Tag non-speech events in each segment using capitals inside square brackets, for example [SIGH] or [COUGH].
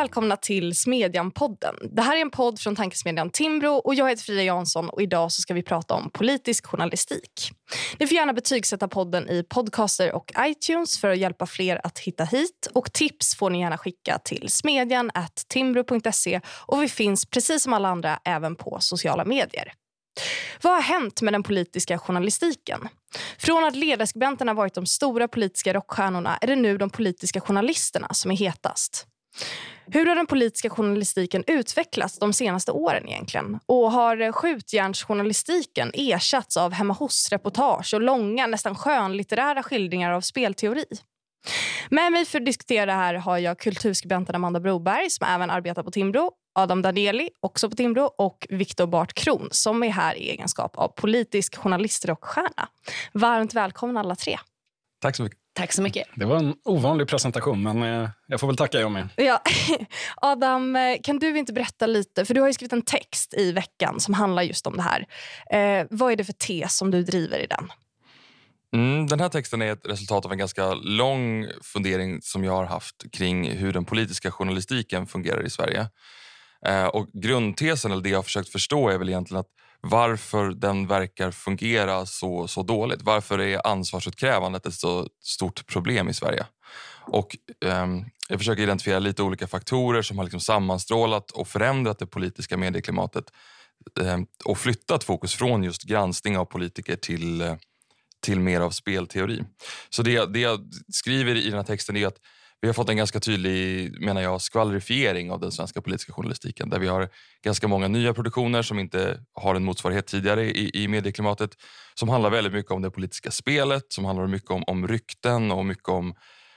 välkomna till Smedjan-podden. Det här är en podd från tankesmedjan Timbro och jag heter Frida Jansson och idag så ska vi prata om politisk journalistik. Ni får gärna betygsätta podden i podcaster och iTunes för att hjälpa fler att hitta hit och tips får ni gärna skicka till smedjan.timbro.se och vi finns precis som alla andra även på sociala medier. Vad har hänt med den politiska journalistiken? Från att ledarskribenterna varit de stora politiska rockstjärnorna är det nu de politiska journalisterna som är hetast. Hur har den politiska journalistiken utvecklats de senaste åren egentligen? Och har skjutjärnsjournalistiken ersatts av hemma hos-reportage och långa, nästan skönlitterära skildringar av spelteori? Med mig för att diskutera det här har jag kulturskribenten Amanda Broberg som även arbetar på Timbro, Adam Danieli, också på Timbro och Viktor Bart Kron som är här i egenskap av politisk journalist och stjärna. Varmt välkomna alla tre. Tack så mycket. Tack så mycket. Det var en ovanlig presentation, men eh, jag får väl tacka jag med. Ja. [LAUGHS] Adam, eh, kan du inte berätta lite? För Du har ju skrivit en text i veckan som handlar just om det här. Eh, vad är det för tes som du driver i den? Mm, den här texten är ett resultat av en ganska lång fundering som jag har haft kring hur den politiska journalistiken fungerar i Sverige. Eh, och Grundtesen, eller det jag har försökt förstå, är väl egentligen att varför den verkar fungera så, så dåligt. Varför är ansvarsutkrävandet ett så stort problem i Sverige? Och, eh, jag försöker identifiera lite olika faktorer som har liksom sammanstrålat och förändrat det politiska medieklimatet eh, och flyttat fokus från just granskning av politiker till, eh, till mer av spelteori. Så det, det jag skriver i den här texten är att vi har fått en ganska tydlig menar jag, skvallrifiering av den svenska politiska journalistiken där vi har ganska många nya produktioner som inte har en motsvarighet tidigare i, i medieklimatet som handlar väldigt mycket om det politiska spelet, som handlar mycket om, om rykten och mycket om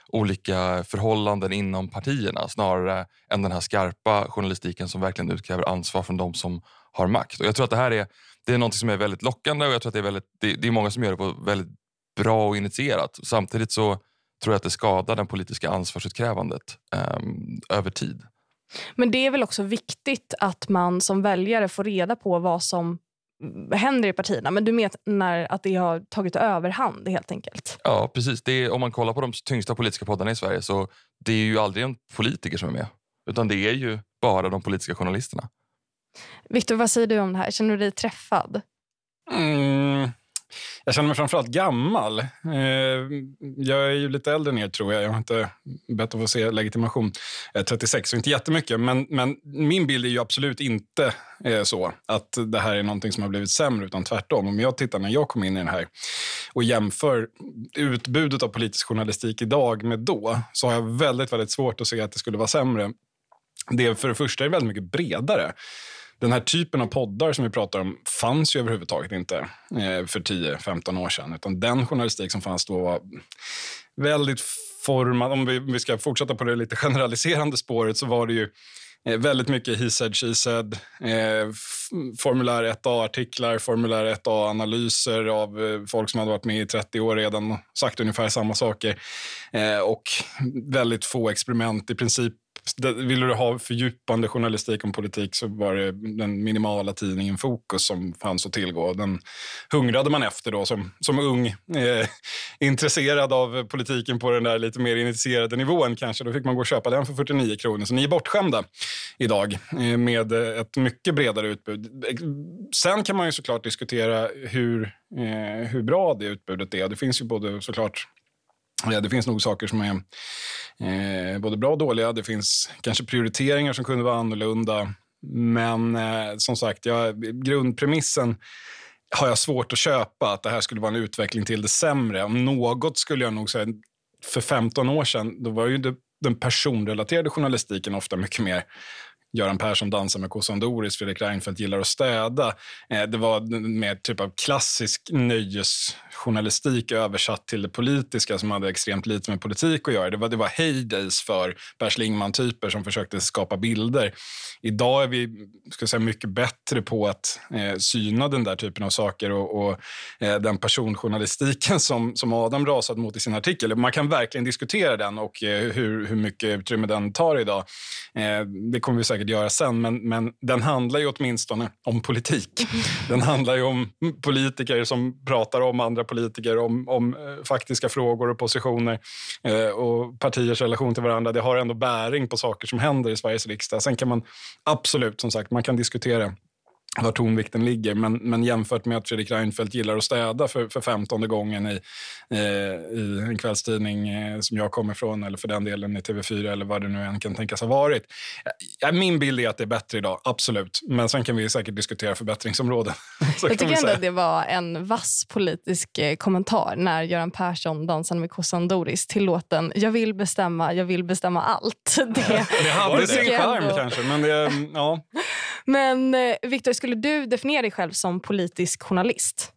olika förhållanden inom partierna snarare än den här skarpa journalistiken som verkligen utkräver ansvar från de som har makt. Och Jag tror att det här är, det är något som är väldigt lockande och jag tror att det är, väldigt, det, det är många som gör det på väldigt bra och initierat. Samtidigt så tror jag att det skadar det politiska ansvarsutkrävandet eh, över tid. Men det är väl också viktigt att man som väljare får reda på vad som händer i partierna. Men du menar att det har tagit överhand helt enkelt? Ja, precis. Det är, om man kollar på de tyngsta politiska poddarna i Sverige så det är ju aldrig en politiker som är med. Utan det är ju bara de politiska journalisterna. Viktor, vad säger du om det här? Känner du dig träffad? Mm, jag känner mig framförallt gammal. Eh, jag är ju lite äldre än er, tror jag. Jag har inte bett att få se legitimation. Jag är 36, så inte jättemycket. Men, men min bild är ju absolut inte eh, så att det här är någonting som har blivit sämre, utan tvärtom. Om jag tittar när jag kom in i den här och jämför utbudet av politisk journalistik idag med då, så har jag väldigt, väldigt svårt att se att det skulle vara sämre. Det för det första är väldigt mycket bredare. Den här typen av poddar som vi pratar om fanns ju överhuvudtaget inte eh, för 10-15 år sedan. Utan den journalistik som fanns då var väldigt formad. Om vi, vi ska fortsätta på det lite generaliserande spåret så var det ju eh, väldigt mycket he said, she said. Eh, formulär 1A-artiklar, formulär 1A-analyser av eh, folk som hade varit med i 30 år redan och sagt ungefär samma saker. Eh, och väldigt få experiment. I princip vill du ha fördjupande journalistik om politik så var det den minimala tidningen Fokus som fanns att tillgå. Den hungrade man efter då som, som ung, eh, intresserad av politiken på den där lite mer initierade nivån kanske. Då fick man gå och köpa den för 49 kronor. Så ni är bortskämda idag eh, med ett mycket bredare utbud. Sen kan man ju såklart diskutera hur, eh, hur bra det utbudet är. Det finns ju både såklart det finns nog saker som är eh, både bra och dåliga. Det finns kanske prioriteringar som kunde vara annorlunda. Men eh, som sagt, jag, grundpremissen har jag svårt att köpa. Att det här skulle vara en utveckling till det sämre. Om något skulle jag nog säga, för 15 år sedan, då var ju det, den personrelaterade journalistiken ofta mycket mer Göran Persson dansar med kossan Doris, Fredrik Reinfeldt gillar att städa. Eh, det var mer typ av klassisk nöjesjournalistik översatt till det politiska som hade extremt lite med politik att göra. Det var, det var heydays för Per Schlingmann-typer som försökte skapa bilder. Idag är vi ska säga, mycket bättre på att eh, syna den där typen av saker och, och eh, den personjournalistiken som, som Adam rasat mot i sin artikel. Man kan verkligen diskutera den och eh, hur, hur mycket utrymme den tar idag. Eh, det kommer vi säkert säkert göra sen. Men, men den handlar ju åtminstone om politik. [LAUGHS] Den handlar ju om politiker som pratar om andra politiker, om, om eh, faktiska frågor och positioner eh, och partiers relation till varandra. Det har ändå bäring på saker som händer i Sveriges riksdag. Sen kan man absolut, som sagt, man kan diskutera var tonvikten ligger. Men, men jämfört med att Fredrik Reinfeldt gillar att städa för, för femtonde gången i, eh, i en kvällstidning eh, som jag kommer ifrån eller för den delen i TV4 eller vad det nu än kan tänkas ha varit. Ja, min bild är att det är bättre idag, absolut. Men sen kan vi säkert diskutera förbättringsområden. [LAUGHS] jag tycker ändå att det var en vass politisk eh, kommentar när Göran Persson dansade med kossan Doris till låten Jag vill bestämma, jag vill bestämma allt. [LAUGHS] Det, det hade sin charm kanske, men det, ja. Men eh, Viktor, skulle du definiera dig själv som politisk journalist?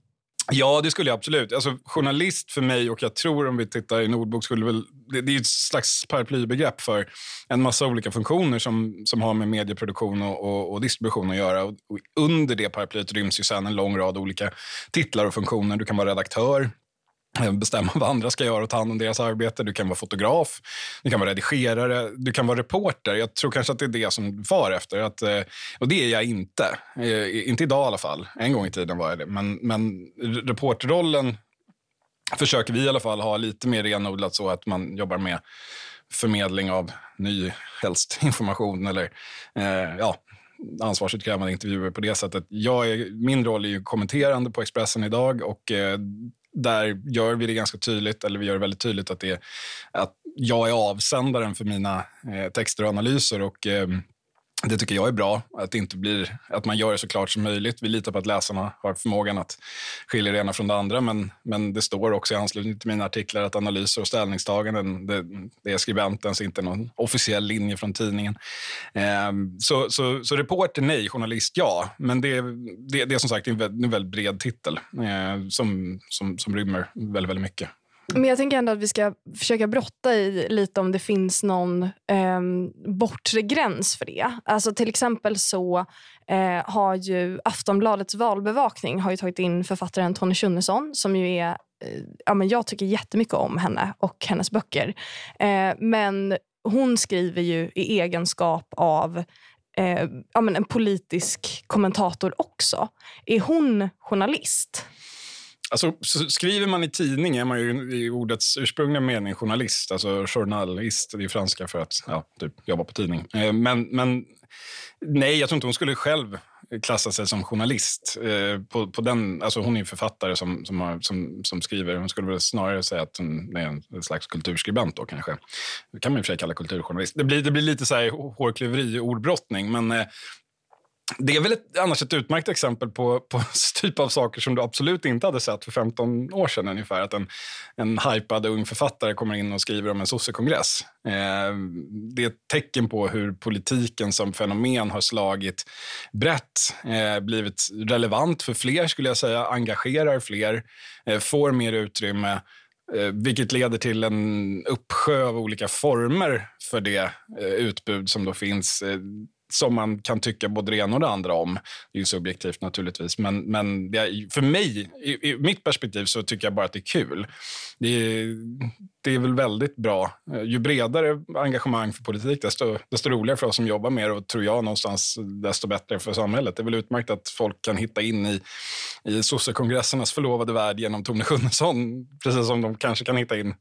Ja, det skulle jag absolut. Alltså, journalist för mig, och jag tror om vi tittar i Nordbok, skulle väl, det, det är ett slags paraplybegrepp för en massa olika funktioner som, som har med medieproduktion och, och, och distribution att göra. Och, och under det paraplyet ryms ju sen en lång rad olika titlar och funktioner. Du kan vara redaktör, Eh, bestämma vad andra ska göra och ta hand om deras arbete. Du kan vara fotograf, du kan vara redigerare, du kan vara reporter. Jag tror kanske att det är det som far efter. Att, eh, och det är jag inte. Eh, inte idag i alla fall. En gång i tiden var jag det. Men, men reporterrollen försöker vi i alla fall ha lite mer renodlat så att man jobbar med förmedling av ny, helst information eller eh, ja, ansvarsutkrävande intervjuer på det sättet. Jag är, min roll är ju kommenterande på Expressen idag och eh, där gör vi det ganska tydligt, eller vi gör det väldigt tydligt att, det, att jag är avsändaren för mina eh, texter och analyser. Och, eh, det tycker jag är bra, att, det inte blir, att man gör det så klart som möjligt. Vi litar på att läsarna har förmågan att skilja det ena från det andra. Men, men det står också i anslutning till mina artiklar att analyser och ställningstaganden det, det är skribentens, inte någon officiell linje från tidningen. Eh, så, så, så reporter, nej. Journalist, ja. Men det, det, det är som sagt en väldigt, en väldigt bred titel eh, som, som, som rymmer väldigt, väldigt mycket. Men jag tänker ändå att vi ska försöka brotta i lite om det finns någon eh, bortre gräns för det. Alltså till exempel så eh, har ju Aftonbladets valbevakning har ju tagit in författaren Tony Schunnesson som ju är eh, ja, men jag tycker jättemycket om henne och hennes böcker. Eh, men hon skriver ju i egenskap av eh, ja, men en politisk kommentator också. Är hon journalist? Alltså, skriver man i tidning är man ju i ordets ursprungliga mening journalist. Alltså journalist, i är franska för att ja, typ, jobba på tidning. Eh, men, men nej, jag tror inte hon skulle själv klassa sig som journalist. Eh, på, på den, alltså hon är författare som, som, har, som, som skriver. Hon skulle väl snarare säga att hon är en, slags kulturskribent. Då, kanske. Det kan man i och för sig kalla kulturjournalist. Det blir, det blir lite så här hårklyveri och ordbrottning. Men eh, det är väl ett, annars ett utmärkt exempel på, [LAUGHS] på typ av saker som du absolut inte hade sett för 15 år sedan. ungefär. Att en, en hypad ung författare kommer in och skriver om en sossekongress. Eh, det är ett tecken på hur politiken som fenomen har slagit brett, eh, blivit relevant för fler, skulle jag säga, engagerar fler, eh, får mer utrymme eh, vilket leder till en uppsjö av olika former för det eh, utbud som då finns eh, som man kan tycka både det ena och det andra om. Det är ju subjektivt naturligtvis. Men, men är, för mig, i, i, mitt perspektiv, så tycker jag bara att det är kul. Det är, det är väl väldigt bra. Ju bredare engagemang för politik, desto, desto roligare för oss som jobbar med det och tror jag någonstans desto bättre för samhället. Det är väl utmärkt att folk kan hitta in i, i sossekongressernas förlovade värld genom Tone Schunnesson, precis som de kanske kan hitta in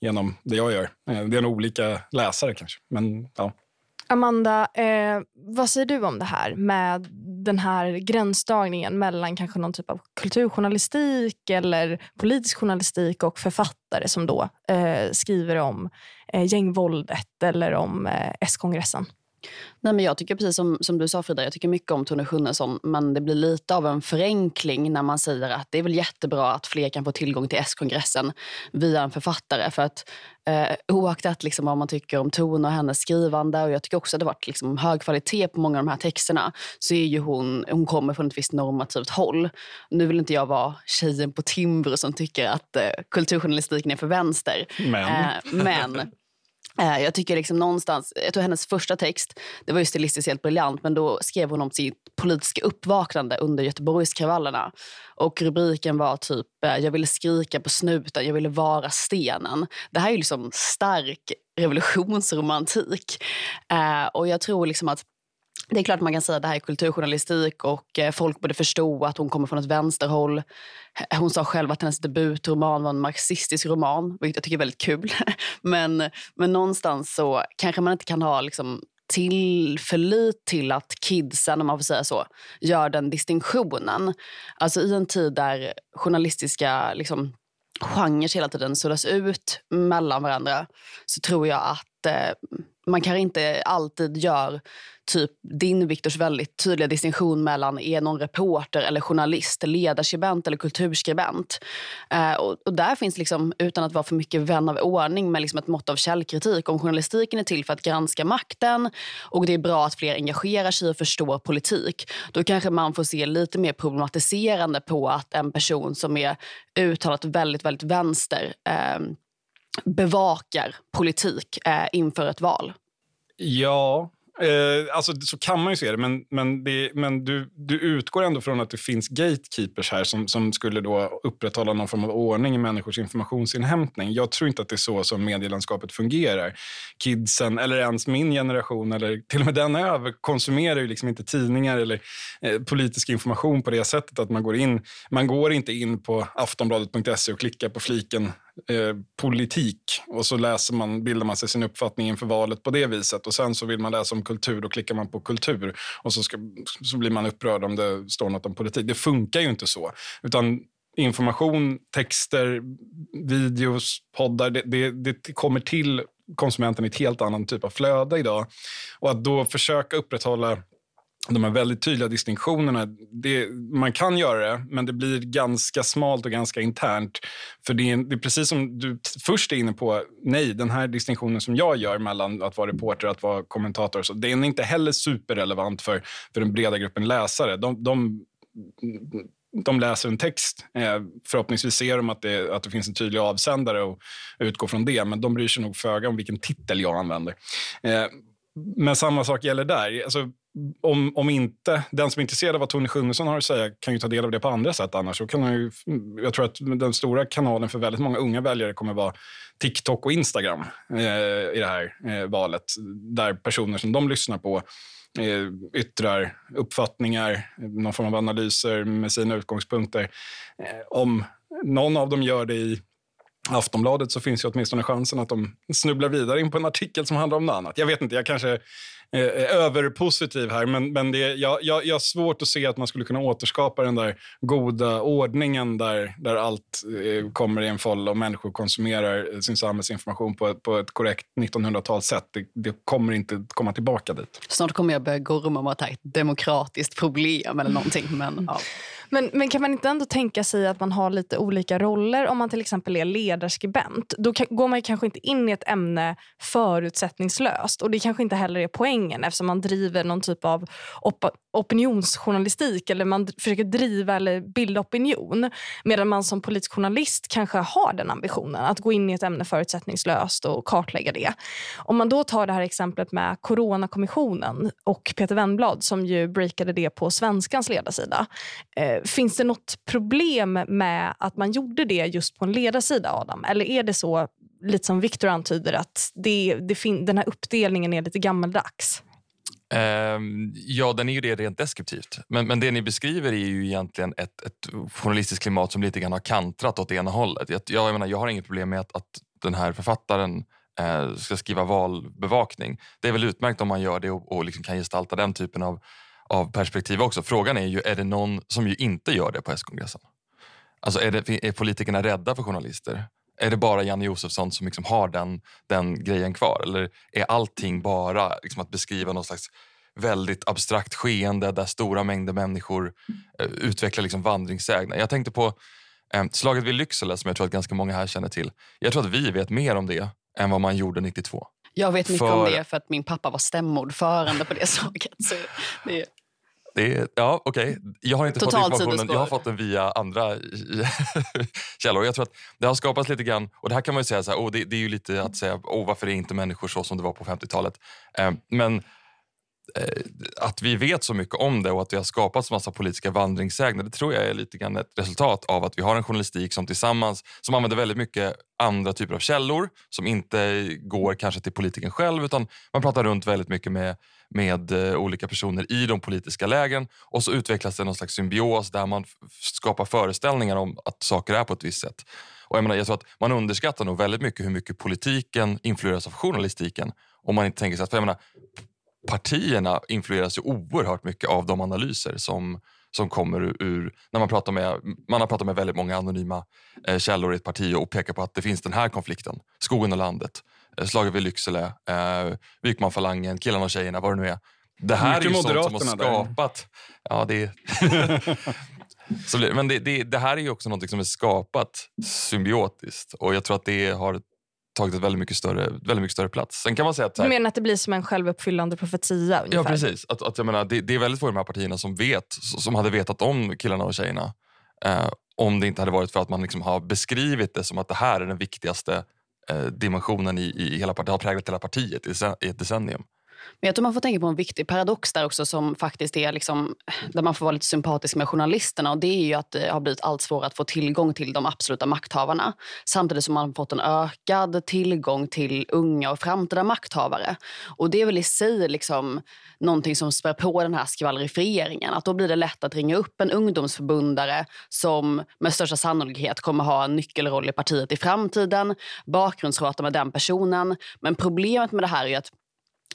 genom det jag gör. Eh, det är nog olika läsare kanske, men ja. Amanda, eh, vad säger du om det här med den här gränsdragningen mellan kanske någon typ av kulturjournalistik eller politisk journalistik och författare som då eh, skriver om eh, gängvåldet eller om eh, S-kongressen? Nej, men jag tycker precis som, som du sa Frida, jag tycker mycket om Tone Schunnesson men det blir lite av en förenkling när man säger att det är väl jättebra att fler kan få tillgång till S-kongressen via en författare. För att eh, oaktat liksom vad man tycker om Tone och hennes skrivande och jag tycker också att det varit liksom hög kvalitet på många av de här texterna så är ju hon, hon kommer från ett visst normativt håll. Nu vill inte jag vara tjejen på Timbro som tycker att eh, kulturjournalistiken är för vänster. Men, eh, men [LAUGHS] Eh, jag tycker liksom någonstans, jag tror hennes första text, det var ju stilistiskt helt briljant, men då skrev hon om sitt politiska uppvaknande under Göteborgskravallerna. Och rubriken var typ, eh, jag ville skrika på snuten, jag ville vara stenen. Det här är ju liksom stark revolutionsromantik. Eh, och jag tror liksom att det är klart man kan säga att det här är kulturjournalistik och eh, folk borde förstå att hon kommer från ett vänsterhåll. Hon sa själv att hennes debutroman var en marxistisk roman, vilket jag tycker är väldigt kul. [LAUGHS] Men, men någonstans så kanske man inte kan ha liksom tillförlit till att kidsen, om man får säga så, gör den distinktionen. Alltså i en tid där journalistiska liksom, genrer hela tiden suddas ut mellan varandra så tror jag att eh, man kanske inte alltid gör typ din, Viktors, väldigt tydliga distinktion mellan är någon reporter eller journalist, ledarskribent eller kulturskribent. Eh, och, och, där finns, liksom, utan att vara för mycket vän av ordning, med liksom ett mått av källkritik. Om journalistiken är till för att granska makten och det är bra att fler engagerar sig och förstår politik, då kanske man får se lite mer problematiserande på att en person som är uttalat väldigt, väldigt vänster eh, bevakar politik eh, inför ett val. Ja, Eh, alltså, så kan man ju se det, men, men, det, men du, du utgår ändå från att det finns gatekeepers här som, som skulle då upprätthålla någon form av ordning i människors informationsinhämtning. Jag tror inte att det är så som medielandskapet fungerar. Kidsen, eller ens min generation, eller till och med den över, konsumerar ju liksom inte tidningar eller eh, politisk information på det sättet att man går in. Man går inte in på aftonbladet.se och klickar på fliken Eh, politik och så läser man, bildar man sig sin uppfattning inför valet på det viset. Och Sen så vill man läsa om kultur, då klickar man på kultur och så, ska, så blir man upprörd om det står något om politik. Det funkar ju inte så. Utan information, texter, videos, poddar, det, det, det kommer till konsumenten i ett helt annat typ av flöde idag. Och att då försöka upprätthålla de här väldigt tydliga distinktionerna. Det, man kan göra det, men det blir ganska smalt och ganska internt. För det är, det är, precis som du först är inne på, nej, den här distinktionen som jag gör mellan att vara reporter och att vara kommentator, så den är inte heller superrelevant för, för den breda gruppen läsare. De, de, de läser en text. Eh, förhoppningsvis ser de att det, att det finns en tydlig avsändare och utgår från det, men de bryr sig nog föga om vilken titel jag använder. Eh, men samma sak gäller där. Alltså, om, om inte, den som är intresserad av vad Tony Schunnesson har att säga kan ju ta del av det på andra sätt annars. Så kan ju, mm, jag tror att den stora kanalen för väldigt många unga väljare kommer vara TikTok och Instagram eh, i det här eh, valet. Där personer som de lyssnar på eh, yttrar uppfattningar, någon form av analyser med sina utgångspunkter. Eh, om någon av dem gör det i Aftonbladet så finns ju åtminstone chansen att de snubblar vidare in på en artikel som handlar om något annat. Jag vet inte, jag kanske är överpositiv här, men, men det, jag, jag, jag har svårt att se att man skulle kunna återskapa den där goda ordningen där, där allt eh, kommer i en foll och människor konsumerar eh, sin samhällsinformation på, på ett korrekt 1900-talssätt. Det, det, kommer inte komma tillbaka dit. Snart kommer jag börja gorma om att det är ett demokratiskt problem eller någonting. Men, ja. Men, men kan man inte ändå tänka sig att man har lite olika roller? Om man till exempel är ledarskribent, då går man kanske inte in i ett ämne förutsättningslöst. Och det kanske inte heller är poängen eftersom man driver någon typ av op opinionsjournalistik eller man försöker driva eller bilda opinion. Medan man som politisk journalist kanske har den ambitionen att gå in i ett ämne förutsättningslöst och kartlägga det. Om man då tar det här exemplet med Coronakommissionen och Peter Wennblad som ju breakade det på Svenskans ledarsida. Eh, finns det något problem med att man gjorde det just på en ledarsida, Adam? Eller är det så, lite som Victor antyder, att det, det den här uppdelningen är lite gammaldags? Ehm, ja, den är ju det rent deskriptivt. Men, men det ni beskriver är ju egentligen ett, ett journalistiskt klimat som lite grann har kantrat åt ena hållet. Jag, jag, menar, jag har inget problem med att, att den här författaren eh, ska skriva valbevakning. Det är väl utmärkt om man gör det och, och liksom kan gestalta den typen av av perspektiv också. Frågan är ju, är det någon som ju inte gör det på S-kongressen? Alltså är, det, är politikerna rädda för journalister? Är det bara Janne Josefsson som liksom har den, den grejen kvar? Eller är allting bara liksom att beskriva någon slags väldigt abstrakt skeende där stora mängder människor eh, utvecklar liksom vandringssägner? Jag tänkte på eh, slaget vid Lycksele som jag tror att ganska många här känner till. Jag tror att vi vet mer om det än vad man gjorde 92. Jag vet mycket för... om det för att min pappa var stämmordförande på det [LAUGHS] slaget. Så det det ja, okay. Jag har inte Totalt fått informationen, jag har fått den via andra [LAUGHS] källor. Jag tror att det har skapats lite grann, och det här kan man ju säga så här, oh, det, det, är ju lite att säga, oh, varför är inte människor så som det var på 50-talet? Eh, men eh, att vi vet så mycket om det och att det har skapats massa politiska vandringssägner, det tror jag är lite grann ett resultat av att vi har en journalistik som tillsammans, som använder väldigt mycket andra typer av källor som inte går kanske till politikern själv utan man pratar runt väldigt mycket med med eh, olika personer i de politiska lägen och så utvecklas det någon slags symbios där man skapar föreställningar om att saker är på ett visst sätt. Och jag, menar, jag tror att man underskattar nog väldigt mycket hur mycket politiken influeras av journalistiken. Om man inte tänker sig att, för jag menar, partierna influeras ju oerhört mycket av de analyser som, som kommer ur... När man, pratar med, man har pratat med väldigt många anonyma eh, källor i ett parti och pekar på att det finns den här konflikten. Skogen och landet, slaget vid Lycksele, eh, Wykmanfalangen, killarna och tjejerna, vad det nu är. Det här Mycket är ju sånt som har skapat... Ja, det [LAUGHS] Så, men det, det, det här är ju också något som är skapat symbiotiskt och jag tror att det har tagit ett väldigt mycket större, väldigt mycket större plats. Sen kan man säga att... Du menar att det blir som en självuppfyllande profetia? Ja, Ungefär. precis. Att, att jag menar, det, det är väldigt få i de här partierna som vet, som hade vetat om killarna och tjejerna. Eh, om det inte hade varit för att man liksom har beskrivit det som att det här är den viktigaste eh, Eh, dimensionen i, i hela partiet. Det har präglat hela partiet i ett decennium. Men jag tror man får tänka på en viktig paradox där också som faktiskt är liksom, där man får vara lite sympatisk med journalisterna och det är ju att det har blivit allt svårare att få tillgång till de absoluta makthavarna samtidigt som man har fått en ökad tillgång till unga och framtida makthavare. Och det är väl i sig liksom någonting som spär på den här skvallrifieringen. Att då blir det lätt att ringa upp en ungdomsförbundare som med största sannolikhet kommer ha en nyckelroll i partiet i framtiden, bakgrundsrata med den personen. Men problemet med det här är ju att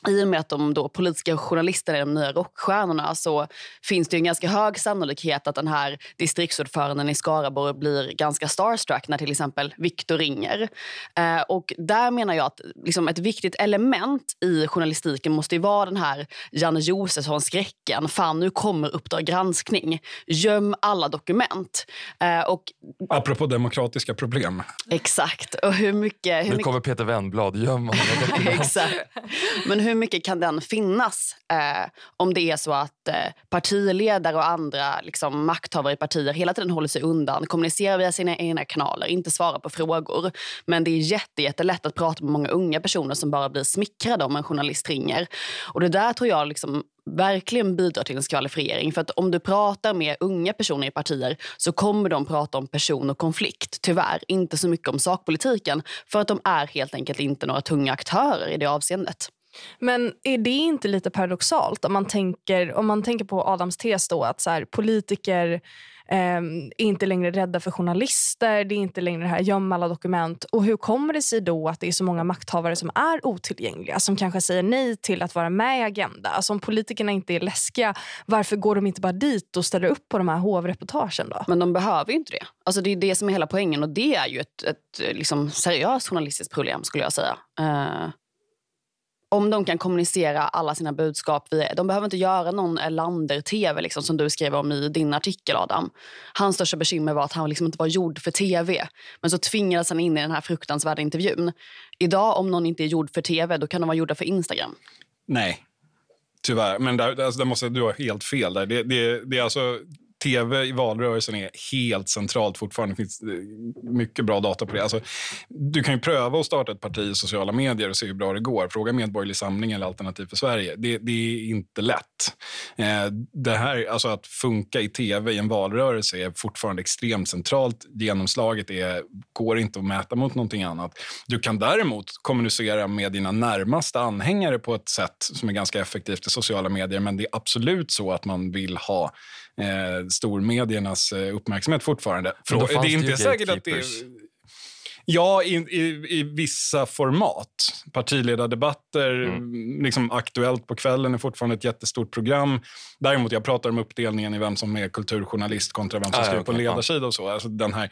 i och med att de då politiska journalisterna är de nya rockstjärnorna så finns det ju en ganska hög sannolikhet att den här distriktsordföranden i Skaraborg blir ganska starstruck när till exempel Viktor ringer. Eh, och där menar jag att liksom ett viktigt element i journalistiken måste ju vara den här Janne Josefsson-skräcken. Fan, nu kommer Uppdrag granskning. Göm alla dokument. Eh, och Apropå demokratiska problem. exakt. Och hur mycket... Hur Nu mycket kommer Peter Wennblad, göm alla dokument. [LAUGHS] Exakt. Men hur mycket kan den finnas eh, om det är så att eh, partiledare och andra liksom, makthavare i partier hela tiden håller sig undan, kommunicerar via sina egna kanaler, inte svarar på frågor. Men det är jätte, jättelätt att prata med många unga personer som bara blir smickrade om en journalist ringer. Och det där tror jag liksom verkligen bidrar till en skvalifiering. För att om du pratar med unga personer i partier så kommer de prata om person och konflikt. Tyvärr inte så mycket om sakpolitiken för att de är helt enkelt inte några tunga aktörer i det avseendet. Men är det inte lite paradoxalt om man tänker, om man tänker på Adams tes då att så här, politiker eh, är inte längre rädda för journalister, det är inte längre det här gömma alla dokument. Och hur kommer det sig då att det är så många makthavare som är otillgängliga, som kanske säger nej till att vara med i Agenda? Alltså om politikerna inte är läskiga, varför går de inte bara dit och ställer upp på de här hovreportagen då? Men de behöver ju inte det. Alltså det är det som är hela poängen och det är ju ett, ett liksom seriöst journalistiskt problem skulle jag säga. Uh om de kan kommunicera alla sina budskap via... De behöver inte göra någon Erlander-tv liksom, som du skrev om i din artikel, Adam. Hans största bekymmer var att han liksom inte var gjord för tv. Men så tvingades han in i den här fruktansvärda intervjun. Idag, om någon inte är gjord för tv, då kan de vara gjorda för Instagram. Nej, tyvärr. Men där, alltså, där måste du ha helt fel. där. Det, det, det är alltså, tv i valrörelsen är helt centralt fortfarande. Det finns eh, mycket bra data på det. Alltså, du kan ju pröva att starta ett parti i sociala medier och se hur bra det går. Fråga Medborgerlig Samling eller Alternativ för Sverige. Det, det är inte lätt. Eh, det här, alltså att funka i tv i en valrörelse är fortfarande extremt centralt. Genomslaget är, går inte att mäta mot någonting annat. Du kan däremot kommunicera med dina närmaste anhängare på ett sätt som är ganska effektivt i sociala medier. Men det är absolut så att man vill ha eh, stormediernas eh, uppmärksamhet fortfarande. Men då det är inte säkert att det. Ja, i, i, i vissa format. Partiledardebatter, Mm. liksom Aktuellt på kvällen är fortfarande ett jättestort program. Däremot, jag pratar om uppdelningen i vem som är kulturjournalist kontra vem som Ah, skriver på en ledarsida och så. Alltså den här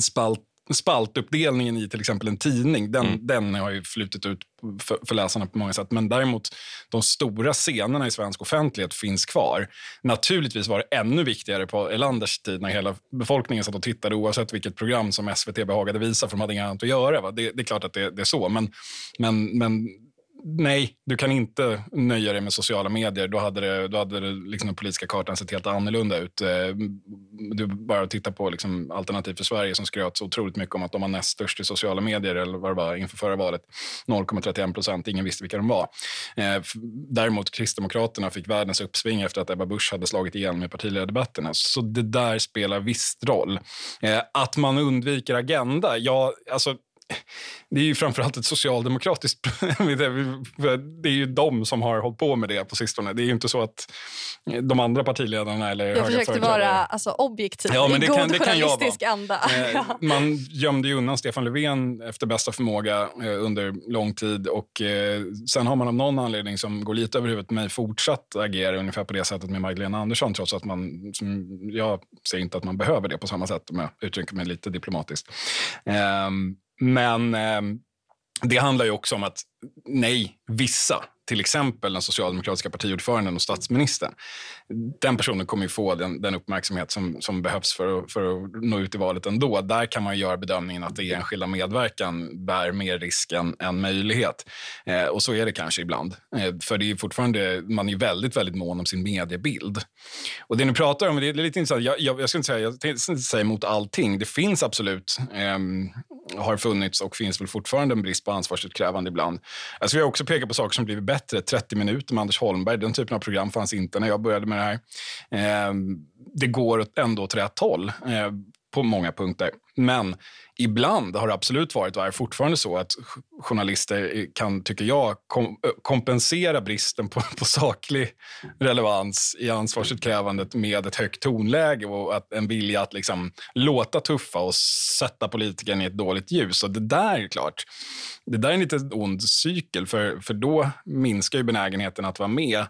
spalt, spaltuppdelningen i till exempel en tidning, den, Mm. den har ju flutit ut för, för läsarna på många sätt. Men däremot, de stora scenerna i svensk offentlighet finns kvar. Naturligtvis var det ännu viktigare på Erlanders tid när hela befolkningen satt och tittade oavsett vilket program som SVT behagade visa, för de hade inget annat att göra. Det, det är klart att det, det är så, men, men, men nej, du kan inte nöja dig med sociala medier. Då hade, det, då hade det, liksom den politiska kartan sett helt annorlunda ut. Eh, du bara titta på liksom Alternativ för Sverige som skröt så otroligt mycket om att de var näst störst i sociala medier eller vad det var inför förra valet. 0,31 procent. Ingen visste vilka de var. Eh, däremot Kristdemokraterna fick världens uppsving efter att Ebba Busch hade slagit igenom i partiledardebatterna. Så det där spelar visst roll. Eh, att man undviker Agenda, ja, alltså det är ju framförallt ett socialdemokratiskt [LAUGHS] Det är ju de som har hållit på med det på sistone. Det är ju inte så att de andra partiledarna eller Jag försökte vara alltså, objektiv ja, men det i god kan, journalistisk anda. Eh, man gömde ju undan Stefan Löfven efter bästa förmåga eh, under lång tid och eh, sen har man av någon anledning som går lite över huvudet på mig fortsatt agera ungefär på det sättet med Magdalena Andersson trots att man, jag ser inte att man behöver det på samma sätt om jag uttrycker mig lite diplomatiskt. Um, men eh, det handlar ju också om att nej, vissa, till exempel den socialdemokratiska partiordföranden och statsministern, den personen kommer ju få den, den uppmärksamhet som, som behövs för att, för att nå ut i valet ändå. Där kan man göra bedömningen att det enskilda medverkan bär mer risk än, än möjlighet. Eh, och så är det kanske ibland. Eh, för det är fortfarande, man är väldigt, väldigt mån om sin mediebild. Och det ni pratar om, det är lite intressant. Jag, jag, jag ska inte säga, jag ska inte säga emot allting. Det finns absolut, eh, har funnits och finns väl fortfarande en brist på ansvarsutkrävande ibland. Alltså vi har också pekat på saker som blivit bättre. 30 minuter med Anders Holmberg, den typen av program fanns inte när jag började med det här. Eh, det går ändå åt rätt håll eh, på många punkter. Men ibland har det absolut varit och är fortfarande så att journalister kan, tycker jag, kom, kompensera bristen på, på saklig relevans i ansvarsutkrävandet med ett högt tonläge och att, en vilja att liksom låta tuffa och sätta politikern i ett dåligt ljus. Och det där är klart, det där är en lite ond cykel för, för då minskar ju benägenheten att vara med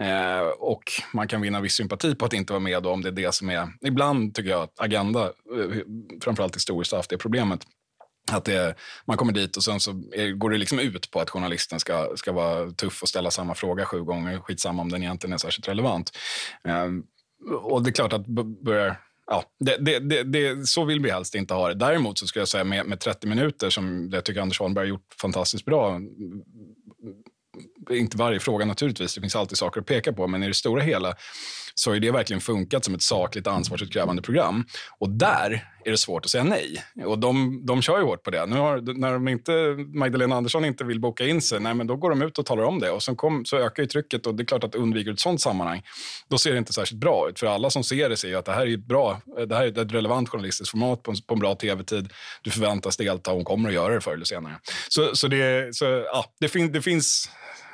Eh, och man kan vinna viss sympati på att inte vara med då, om det är det som är... Ibland tycker jag att Agenda, eh, framförallt historiskt, har haft det problemet. Att det, man kommer dit och sen så är, går det liksom ut på att journalisten ska, ska vara tuff och ställa samma fråga sju gånger. Skitsamma om den egentligen är särskilt relevant. Eh, och det är klart att börjar ja, det, det, det, det, så vill vi helst inte ha det. Däremot så skulle jag säga med, med 30 minuter, som jag tycker Anders Holmberg har gjort fantastiskt bra, inte varje fråga naturligtvis, det finns alltid saker att peka på, men i det stora hela så har det verkligen funkat som ett sakligt ansvarsutkrävande program. Och där är det svårt att säga nej. Och de, de kör ju hårt på det. Nu har, när de inte, Magdalena Andersson inte vill boka in sig, nej, men då går de ut och talar om det. Och sen kom, så ökar ju trycket och det är klart att undviker ett sånt sammanhang, då ser det inte särskilt bra ut. För alla som ser det ser att det här är ett bra, det här är ett relevant journalistiskt format på en, på en bra tv-tid. Du förväntas delta och hon kommer att göra det förr eller senare. Så, så, det, så ja, det, fin, det finns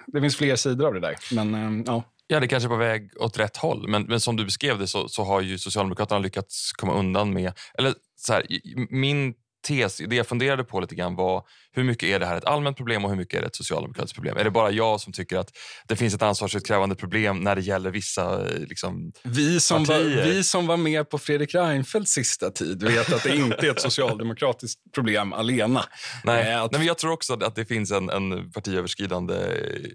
det finns fler sidor av det där. Men, eh, ja. Ja, det kanske är på väg åt rätt håll. Men, men som du beskrev det så, så har ju Socialdemokraterna lyckats komma undan med... Eller så här, min tes, det jag funderade på lite grann var hur mycket är det här ett allmänt problem och hur mycket är det ett socialdemokratiskt problem? Är det bara jag som tycker att det finns ett ansvarsutkrävande problem när det gäller vissa liksom, vi som partier? Var, vi som var med på Fredrik Reinfeldts sista tid vet att det inte är ett socialdemokratiskt problem alena. Nej, att... Nej men jag tror också att det finns en, en partiöverskridande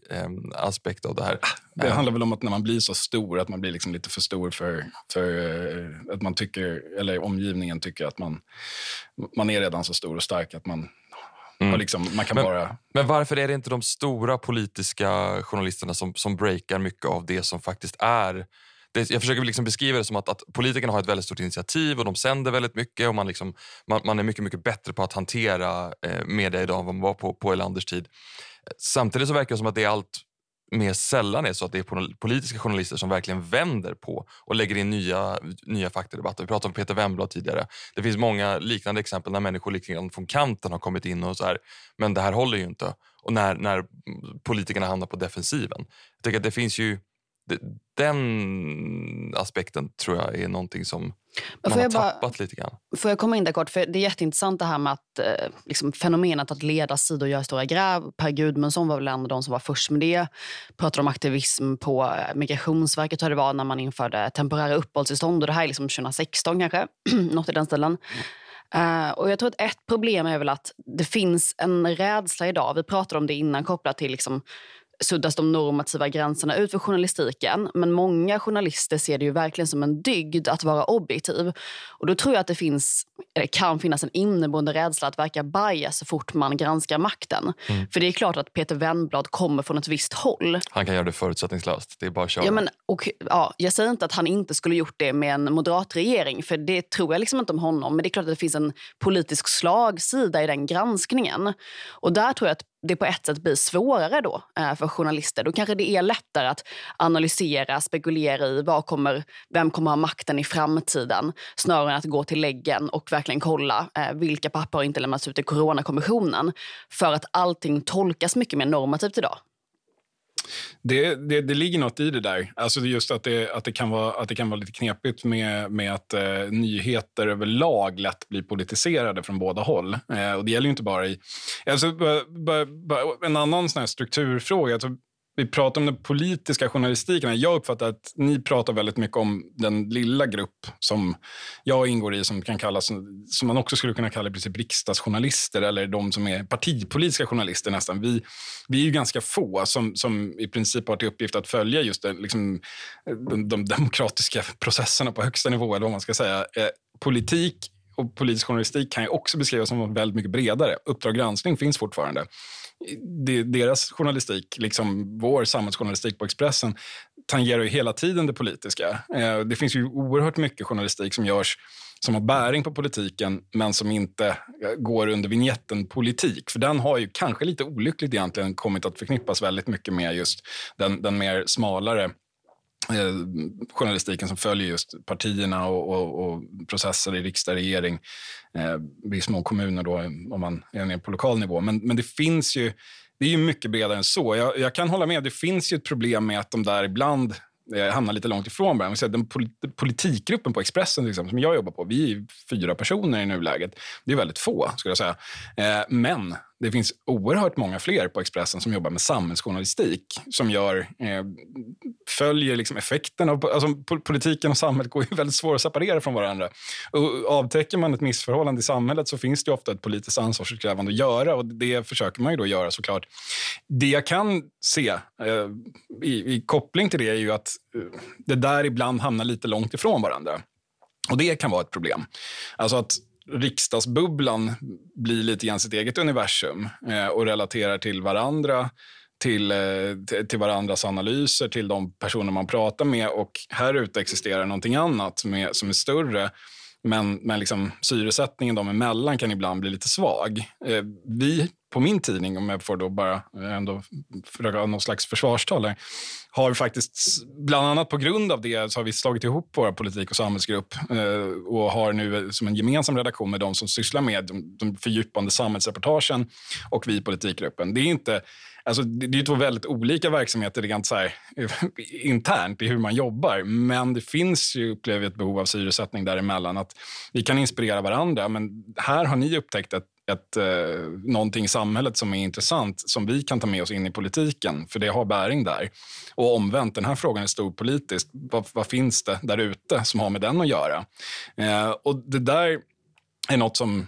eh, aspekt av det här. Det handlar väl om att när man blir så stor, att man blir liksom lite för stor för, för eh, att man tycker, eller omgivningen tycker att man, man är redan så stor och stark att man Mm. Liksom, man kan men, bara... men varför är det inte de stora politiska journalisterna som, som breakar mycket av det som faktiskt är det, jag försöker liksom beskriva det som att, att politikerna har ett väldigt stort initiativ och de sänder väldigt mycket och man, liksom, man, man är mycket, mycket bättre på att hantera eh, media idag än vad man var på, på Erlanders tid. Samtidigt så verkar det som att det är allt mer sällan är så att det är politiska journalister som verkligen vänder på och lägger in nya, nya fakta i debatten. Vi pratade om Peter Wemblad tidigare. Det finns många liknande exempel när människor liksom från kanten har kommit in och så här, men det här håller ju inte. Och när, när politikerna hamnar på defensiven. Jag tycker att det finns ju den aspekten tror jag är någonting som man har tappat bara, lite grann. Får jag komma in där kort? För det är jätteintressant det här med att eh, liksom, fenomenet att leda sidor gör stora gräv. Per Gudmundsson var väl en av de som var först med det. Pratade om aktivism på eh, Migrationsverket tror det var när man införde temporära uppehållstillstånd. Och det här är liksom 2016 kanske, [CLEARS THROAT] något i den stilen. Uh, och jag tror att ett problem är väl att det finns en rädsla idag. Vi pratade om det innan kopplat till liksom suddas de normativa gränserna ut för journalistiken. Men många journalister ser det ju verkligen som en dygd att vara objektiv. Och då tror jag att det finns, eller kan finnas en inneboende rädsla att verka bias så fort man granskar makten. Mm. För det är klart att Peter Wennblad kommer från ett visst håll. Han kan göra det förutsättningslöst. Det är bara att köra. Ja, men, och, ja, jag säger inte att han inte skulle gjort det med en moderat regering, för det tror jag liksom inte om honom. Men det är klart att det finns en politisk slagsida i den granskningen. Och där tror jag att det på ett sätt blir svårare då eh, för journalister. Då kanske det är lättare att analysera, spekulera i vad kommer, vem kommer ha makten i framtiden snarare än att gå till läggen och verkligen kolla eh, vilka papper har inte lämnats ut till Coronakommissionen. För att allting tolkas mycket mer normativt idag. Det, det, det, ligger nåt i det där. Alltså just att det, att det, kan, vara, att det kan vara lite knepigt med, med att eh, nyheter överlag lätt blir politiserade från båda håll. Eh, och Det gäller ju inte bara i... Alltså, b, b, en annan sån strukturfråga. Alltså, vi pratar om den politiska journalistiken. Jag uppfattar att ni pratar väldigt mycket om den lilla grupp som jag ingår i som kan kallas, som man också skulle kunna kalla i princip riksdagsjournalister eller de som är partipolitiska journalister nästan. Vi, vi är ju ganska få som, som i princip har till uppgift att följa just den, liksom, de, de demokratiska processerna på högsta nivå, eller vad man ska säga. Eh, politik och politisk journalistik kan ju också beskrivas som väldigt mycket bredare. Uppdrag granskning finns fortfarande deras journalistik, liksom vår samhällsjournalistik på Expressen, tangerar ju hela tiden det politiska. Eh, det finns ju oerhört mycket journalistik som görs som har bäring på politiken men som inte eh, går under vignetten politik. För den har ju kanske lite olyckligt egentligen kommit att förknippas väldigt mycket med just den, den mer smalare eh, journalistiken som följer just partierna och, och, och processer i riksdag och regering eh, i små kommuner då, om man är ner på lokal nivå. Men, men det finns ju det är ju mycket bredare än så. Jag, jag, kan hålla med, det finns ju ett problem med att de där ibland eh, hamnar lite långt ifrån varandra. Den politikgruppen på Expressen till exempel, som jag jobbar på, vi är fyra personer i nuläget. Det är väldigt få, skulle jag säga. Eh, men det finns oerhört många fler på Expressen som jobbar med samhällsjournalistik som gör, eh, följer liksom effekten av... Alltså, politiken och samhället går ju väldigt svårt att separera från varandra. Och avtäcker man ett missförhållande i samhället så finns det ofta ett politiskt ansvarsutkrävande att göra och det försöker man ju då göra såklart. Det jag kan se eh, i, i, koppling till det är ju att eh, det där ibland hamnar lite långt ifrån varandra. Och det kan vara ett problem. Alltså att riksdagsbubblan blir lite grann sitt eget universum eh, och relaterar till varandra till, eh, till varandras analyser, till de personer man pratar med. Och här ute existerar någonting annat med, som är större. Men, men liksom, syresättningen dem emellan kan ibland bli lite svag. Eh, vi på min tidning, om jag får då bara eh, ändå försöka ha någon slags försvarstal här, har faktiskt, bland annat på grund av det, så har vi slagit ihop våra politik och samhällsgrupp eh, och har nu eh, som en gemensam redaktion med de som sysslar med de, de fördjupande samhällsreportagen och vi i politikgruppen. Det är inte Alltså, det är två väldigt olika verksamheter rent så här, [LAUGHS] internt i hur man jobbar. Men det finns ju, upplever ett behov av syresättning däremellan. Att vi kan inspirera varandra, men här har ni upptäckt ett, ett, eh, någonting i samhället som är intressant som vi kan ta med oss in i politiken, för det har bäring där. Och omvänt, den här frågan är stor politiskt. Vad, vad finns det där ute som har med den att göra? Eh, och det där är något som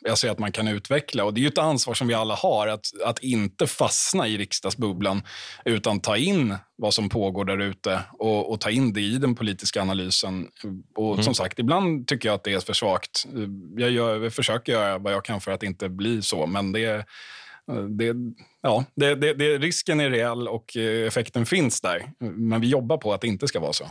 jag ser att man kan utveckla. Och Det är ett ansvar som vi alla har, att, att inte fastna i riksdagsbubblan utan ta in vad som pågår där ute och, och, ta in det i den politiska analysen. Och mm. som sagt, ibland tycker jag att det är för svagt. Jag, gör, jag försöker göra vad jag kan för att det inte bli så, men det, det, ja, det, det, det, risken är reell och effekten finns där. Men vi jobbar på att det inte ska vara så.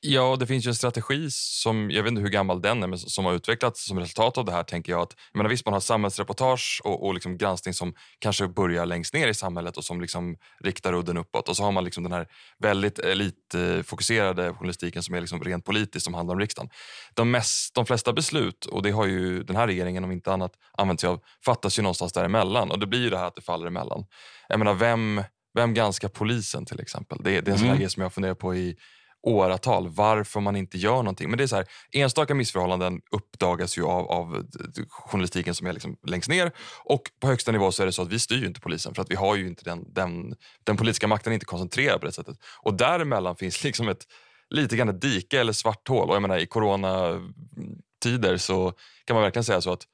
Ja, det finns ju en strategi som, jag vet inte hur gammal den är, men som har utvecklats som resultat av det här. tänker jag att, jag menar, Visst, man har samhällsreportage och, och liksom granskning som kanske börjar längst ner i samhället och som liksom riktar udden uppåt. Och så har man liksom den här väldigt elitfokuserade journalistiken som är liksom rent politisk, som handlar om riksdagen. De, mest, de flesta beslut, och det har ju den här regeringen om inte annat använt sig av, fattas ju någonstans däremellan. Och det blir ju det här att det faller emellan. Jag menar, vem, vem granskar polisen till exempel? Det, det är en sån mm. grej som jag funderar på i åratal varför man inte gör någonting. Men det är så här, enstaka missförhållanden uppdagas ju av, av journalistiken som är liksom längst ner och på högsta nivå så är det så att vi styr inte polisen för att vi har ju inte den, den, den politiska makten är inte koncentrerad på det sättet. Och däremellan finns [LAUGHS] liksom ett lite grann ett dike eller svart hål och jag menar i coronatider så kan man verkligen säga så att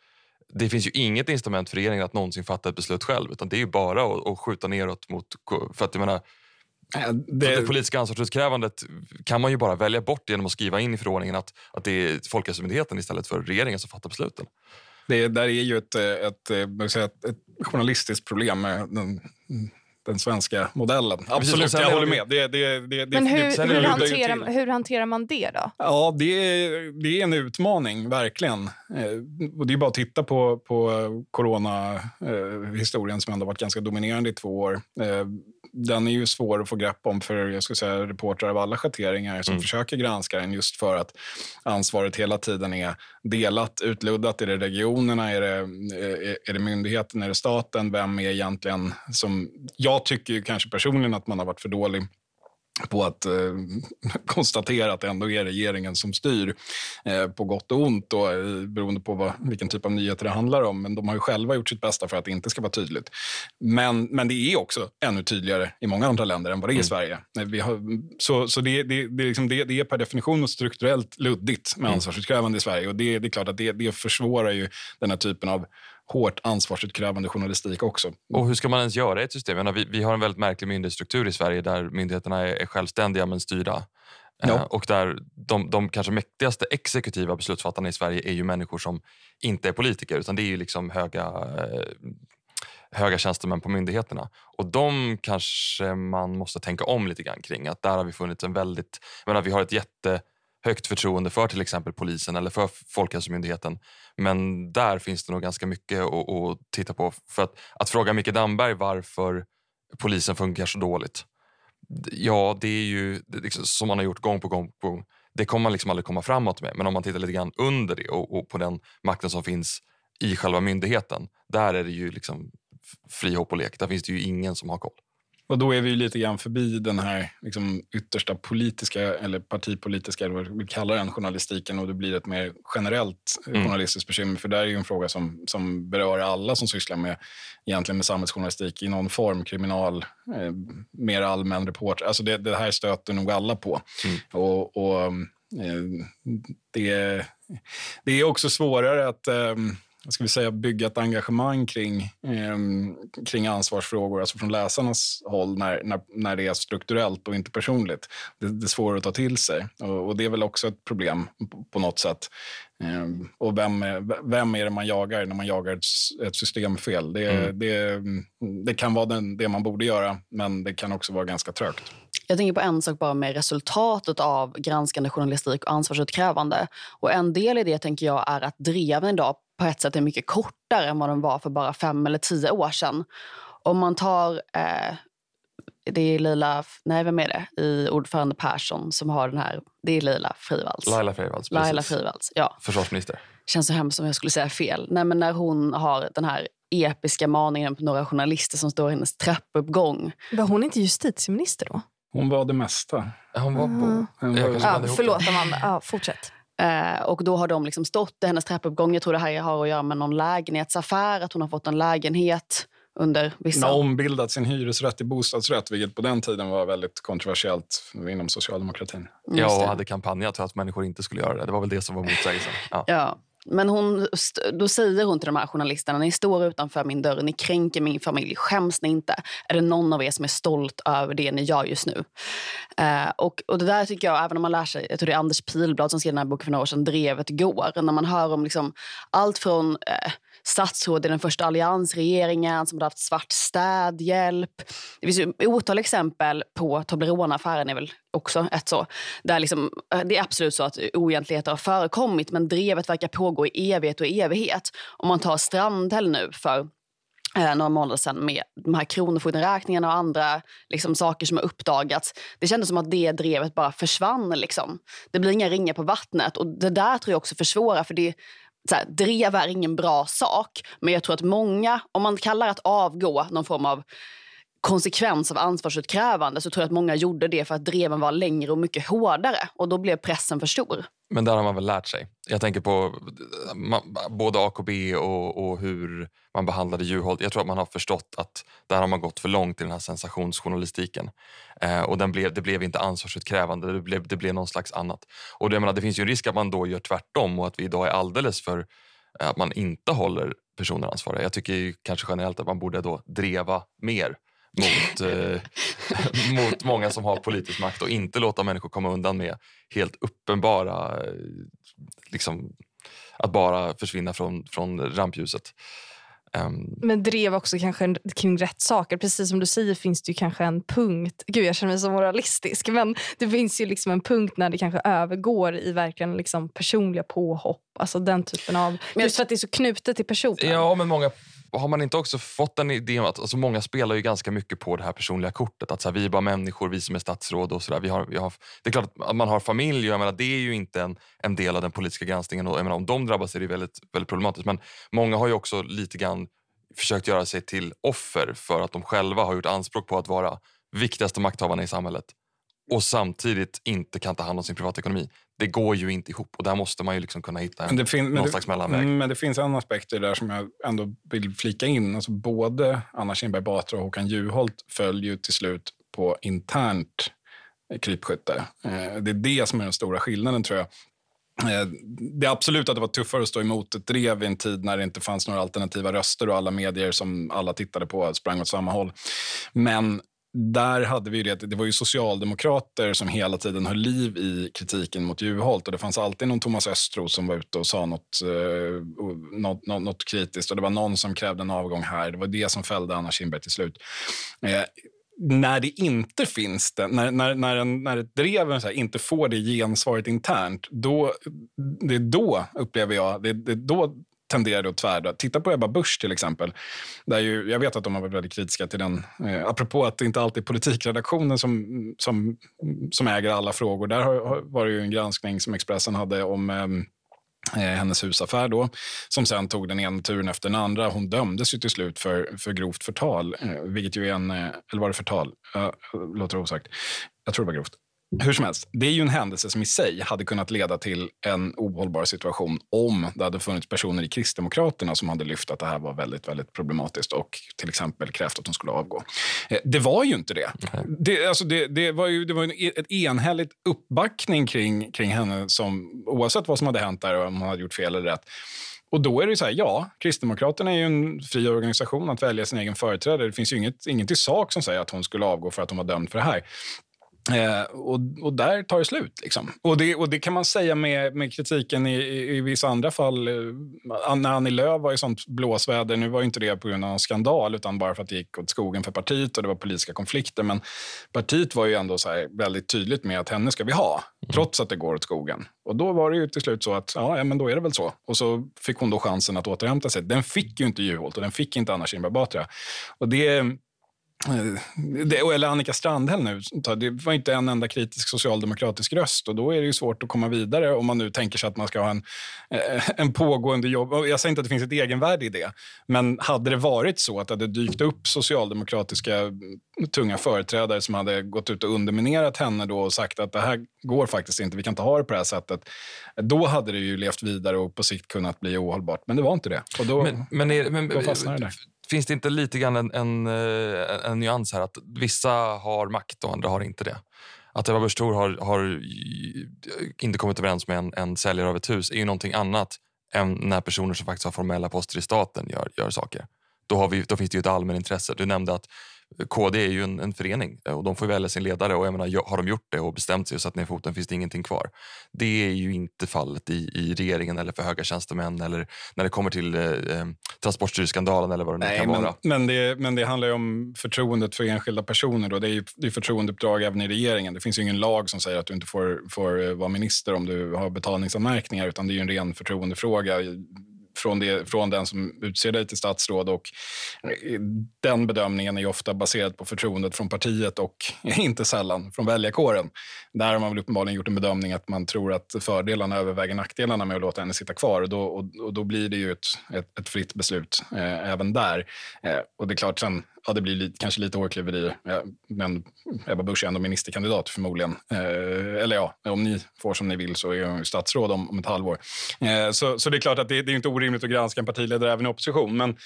det finns ju inget instrument för regeringen att någonsin fatta ett beslut själv utan det är bara att, att skjuta neråt mot... För att jag menar, det... det politiska ansvarsutkrävandet kan man ju bara välja bort genom att skriva in i förordningen att, att det är Folkhälsomyndigheten istället för regeringen som fattar besluten. Det där är ju ett, ett, ett, ett journalistiskt problem med den den svenska modellen. Absolut, jag håller med. Det, det, det, Men hur, hanterar, hur hanterar man det då? Ja, det är, det är en utmaning, verkligen. Eh, och det är bara att titta på, på corona-historien som ändå varit ganska dominerande i två år. Eh, den är ju svår att få grepp om för jag skulle säga, reportrar av alla schatteringar som mm. försöker granska den just för att ansvaret hela tiden är delat, utluddat. Är det regionerna? Är det, är det myndigheten? Är det staten? Vem är egentligen som... Jag tycker kanske personligen att man har varit för dålig på att eh, konstatera att det ändå är regeringen som styr eh, på gott och ont och, eh, beroende på vad, vilken typ av nyheter det handlar om. Men de har ju själva gjort sitt bästa för att det inte ska vara tydligt. Men, men det är också ännu tydligare i många andra länder än vad det är i mm. Sverige. Vi har, så så det, det, det, liksom det, det är per definition strukturellt luddigt med mm. ansvarsutkrävande i Sverige. Och det, det är klart att det, det försvårar ju den här typen av hårt ansvarsutkrävande journalistik också. Och hur ska man ens göra i ett system? Menar, vi, vi, har en väldigt märklig myndighetsstruktur i Sverige där myndigheterna är, är självständiga men styrda. Eh, ja. och där de, de kanske mäktigaste exekutiva beslutsfattarna i Sverige är ju människor som inte är politiker utan det är ju liksom höga, eh, höga tjänstemän på myndigheterna. Och de kanske man måste tänka om lite grann kring. Att där har vi funnits en väldigt... menar, vi har ett jätte högt förtroende för till exempel polisen eller för Folkhälsomyndigheten. Men där finns det nog ganska mycket att, att titta på. För att, att fråga Micke Damberg varför polisen funkar så dåligt. Ja, det är ju liksom, som man har gjort gång på gång på gång. Det kommer man liksom aldrig komma framåt med. Men om man tittar lite grann under det och, och på den makten som finns i själva myndigheten. Där är det ju liksom fri hopp och lek. Där finns det ju ingen som har koll. Och då är vi lite grann förbi den här liksom, yttersta politiska eller partipolitiska, eller vad vi kallar den, journalistiken och det blir ett mer generellt mm. journalistiskt bekymmer. För det är ju en fråga som, som berör alla som sysslar med, egentligen med samhällsjournalistik i någon form, kriminal, eh, mer allmän reporter. Alltså det, det här stöter nog alla på. Mm. Och, och eh, det, det är också svårare att eh, ska vi säga, bygga ett engagemang kring, eh, kring ansvarsfrågor, alltså från läsarnas håll, när, när, när det är strukturellt och inte personligt. Det, det är svårare att ta till sig och, och, det är väl också ett problem på, på något sätt. Eh, och vem är, vem är det man jagar när man jagar ett, ett systemfel? Det, mm. det, det kan vara den, det man borde göra, men det kan också vara ganska trögt. Jag tänker på en sak bara med resultatet av granskande journalistik och ansvarsutkrävande. Och en del i det tänker jag är att dreven idag på ett sätt är mycket kortare än vad de var för bara fem eller tio år sedan. Om man tar... Eh, det är Lila... Nej, vem är det? I ordförande Persson som har den här... Det är Lila Frivalds. Laila Frivalds, precis. Laila Frivalds, ja. Försvarsminister. Känns så hemskt om jag skulle säga fel. Nej, men när hon har den här episka maningen på några journalister som står i hennes trappuppgång. Var hon inte justitieminister då? Hon var det mesta. Hon var på... Hon var... Ja, förlåt, Amanda. Ja, fortsätt. Eh, och då har de liksom stått i hennes trappuppgång. Jag tror det här har att göra med någon lägenhetsaffär, att hon har fått en lägenhet under vissa... Hon har ombildat sin hyresrätt till bostadsrätt, vilket på den tiden var väldigt kontroversiellt inom socialdemokratin. Ja, och hade kampanjat för att människor inte skulle göra det. Det var väl det som var motsägelsen. Ja. ja. Men hon, då säger hon till de här journalisterna, ni står utanför min dörr, ni kränker min familj, skäms ni inte? Är det någon av er som är stolt över det ni gör just nu? Eh, och, och det där tycker jag, även om man lär sig, jag tror det är Anders Pilblad som skrev den här boken för några år sedan, Drevet går, när man hör om liksom allt från eh, statsråd i den första alliansregeringen som hade haft svart städhjälp. Det finns ju otal exempel på Toblerone-affären är väl också ett så. Där liksom, eh, det är absolut så att oegentligheter har förekommit men drevet verkar pågå i evighet och evighet. Om man tar Strandhäll nu för eh, några månader sedan med de här kronofogdenräkningarna och andra liksom, saker som har uppdagats. Det kändes som att det drevet bara försvann. Liksom. Det blir inga ringar på vattnet. Och Det där tror jag också försvårar. För det, så här, drev är ingen bra sak, men jag tror att många, om man kallar att avgå någon form av konsekvens av ansvarsutkrävande så tror jag att många gjorde det för att dreven var längre och mycket hårdare och då blev pressen för stor. Men där har man väl lärt sig. Jag tänker på både AKB och, och hur man behandlade Juholt. Jag tror att man har förstått att där har man gått för långt i den här sensationsjournalistiken. Eh, och den blev, det blev inte ansvarsutkrävande, det blev, det blev någon slags annat. Och det, menar, det finns ju en risk att man då gör tvärtom och att vi idag är alldeles för eh, att man inte håller personer ansvariga. Jag tycker kanske generellt att man borde då dreva mer mot, eh, [LAUGHS] mot många som har politisk makt och inte låta människor komma undan med helt uppenbara... Eh, liksom, att bara försvinna från, från rampljuset. Um, men drev också kanske kring rätt saker. Precis som du säger finns det ju kanske en punkt. Gud, jag känner mig så moralistisk. Men det finns ju liksom en punkt när det kanske övergår i verkligen liksom personliga påhopp. Alltså den typen av... Just för att det är så knutet till personen. Ja, men många har man inte också fått en idé om att alltså många spelar ju ganska mycket på det här personliga kortet. Att så här, vi är bara människor, vi som är statsråd och sådär. Vi har, vi har, det är klart att man har familj och jag menar, det är ju inte en, en del av den politiska granskningen. Och jag menar, om de drabbas är det väldigt, väldigt problematiskt. Men många har ju också lite grann försökt göra sig till offer för att de själva har gjort anspråk på att vara viktigaste makthavarna i samhället och samtidigt inte kan ta hand om sin privatekonomi. Det går ju inte ihop och där måste man ju liksom kunna hitta en, fin- någon slags mellanväg. mm, Men det finns en aspekt i det där som jag ändå vill flika in. Alltså både Anna Kinberg Batra och Håkan Juholt föll ju till slut på internt krypskytte. Eh, det är det som är den stora skillnaden tror jag. Eh, det är absolut att det var tuffare att stå emot ett drev i en tid när det inte fanns några alternativa röster och alla medier som alla tittade på sprang åt samma håll. Men där hade vi det, det var ju socialdemokrater som hela tiden höll liv i kritiken mot Juholt. Och det fanns alltid någon Thomas Östros som var ute och sa något, eh, något, något, något, kritiskt. Och det var någon som krävde en avgång här. Det var det som fällde Anna Kinberg till slut. Eh, när det inte finns det, när, när, när, en, när ett drev så här, inte får det gensvaret internt, då, det är då, upplever jag, det, det då tenderade att tvärda. Titta på Ebba Busch till exempel. Där ju, jag vet att de har varit väldigt kritiska till den. Eh, apropå att det inte alltid är politikredaktionen som, som, som äger alla frågor. Där har, var det ju en granskning som Expressen hade om eh, eh, hennes husaffär då, som sen tog den ena turen efter den andra. Hon dömdes ju till slut för, för grovt förtal, eh, vilket ju är en, eh, eller var det förtal? Uh, låter osagt. Jag tror det var grovt. Hur som helst, det är ju en händelse som i sig hade kunnat leda till en ohållbar situation om det hade funnits personer i Kristdemokraterna som hade lyft att det här var väldigt, väldigt problematiskt och till exempel krävt att hon skulle avgå. Eh, det var ju inte det. Det, alltså det, det var ju det var en, e, ett enhälligt uppbackning kring, kring henne som, oavsett vad som hade hänt där och om hon hade gjort fel eller rätt. Och då är det så här, ja, Kristdemokraterna är ju en fri organisation att välja sin egen företrädare. Det finns ju inget, inget i sak som säger att hon skulle avgå för att hon var dömd för det här. Eh, och, och, där tar det slut. Liksom. Och, det, och det kan man säga med, med kritiken i, i, i vissa andra fall. Eh, när Annie Lööf var i sånt blåsväder, nu var inte det på grund av en skandal utan bara för att det gick åt skogen för partiet och det var politiska konflikter. Men partiet var ju ändå så väldigt tydligt med att henne ska vi ha, mm. trots att det går åt skogen. Och då var det ju till slut så att ja, men då är det väl så. Och så fick hon då chansen att återhämta sig. Den fick ju inte Juholt och den fick inte Anna Kinberg Batra. Och det det, eller Annika Strandhäll nu, det var inte en enda kritisk socialdemokratisk röst och då är det ju svårt att komma vidare om man nu tänker sig att man ska ha en, eh, en pågående jobb. Jag säger inte att det finns ett egenvärde i det, men hade det varit så att det hade dykt upp socialdemokratiska mm, tunga företrädare som hade gått ut och underminerat henne då och sagt att det här går faktiskt inte, vi kan inte ha det på det här sättet. Då hade det ju levt vidare och på sikt kunnat bli ohållbart, men det var inte det. Och då, men, men, är, men, då fastnade det där finns det inte lite grann en, en, eh, en, nyans här? Att vissa har makt och andra har inte det. Att Ebba Busch Thor har, har inte kommit överens med en, en säljare av ett hus är ju någonting annat än när personer som faktiskt har formella poster i staten gör, gör saker. Då, har vi, då finns det ju ett allmänintresse. Du nämnde att KD är ju en, en förening och de får välja sin ledare. Och jag menar, har de gjort det och bestämt sig och satt ner foten finns det ingenting kvar. Det är ju inte fallet i, i regeringen eller för höga tjänstemän eller när det kommer till eh, eh Transportstyrelseskandalen eller vad det nu kan men, vara. Men det, men det handlar ju om förtroendet för enskilda personer. Då. Det är ju det är förtroendeuppdrag även i regeringen. Det finns ju ingen lag som säger att du inte får, får eh, vara minister om du har betalningsanmärkningar utan det är ju en ren förtroendefråga från, det, från den som utser dig till statsråd. Och eh, den bedömningen är ofta baserad på förtroendet från partiet och [LAUGHS] inte sällan från väljarkåren. Där har man väl uppenbarligen gjort en bedömning att man tror att fördelarna överväger nackdelarna med att låta henne sitta kvar. Och då, och, och då blir det ju ett, ett, ett fritt beslut eh, även där. Eh, och det är klart, sen ja, det blir lite, kanske lite hårklyverier. Men Ebba Busch är ändå ministerkandidat förmodligen. Eh, eller ja, om ni får som ni vill så är hon statsråd om, om ett halvår. Eh, så, så det är klart att det, det är inte orimligt att granska en partiledare även i opposition. Men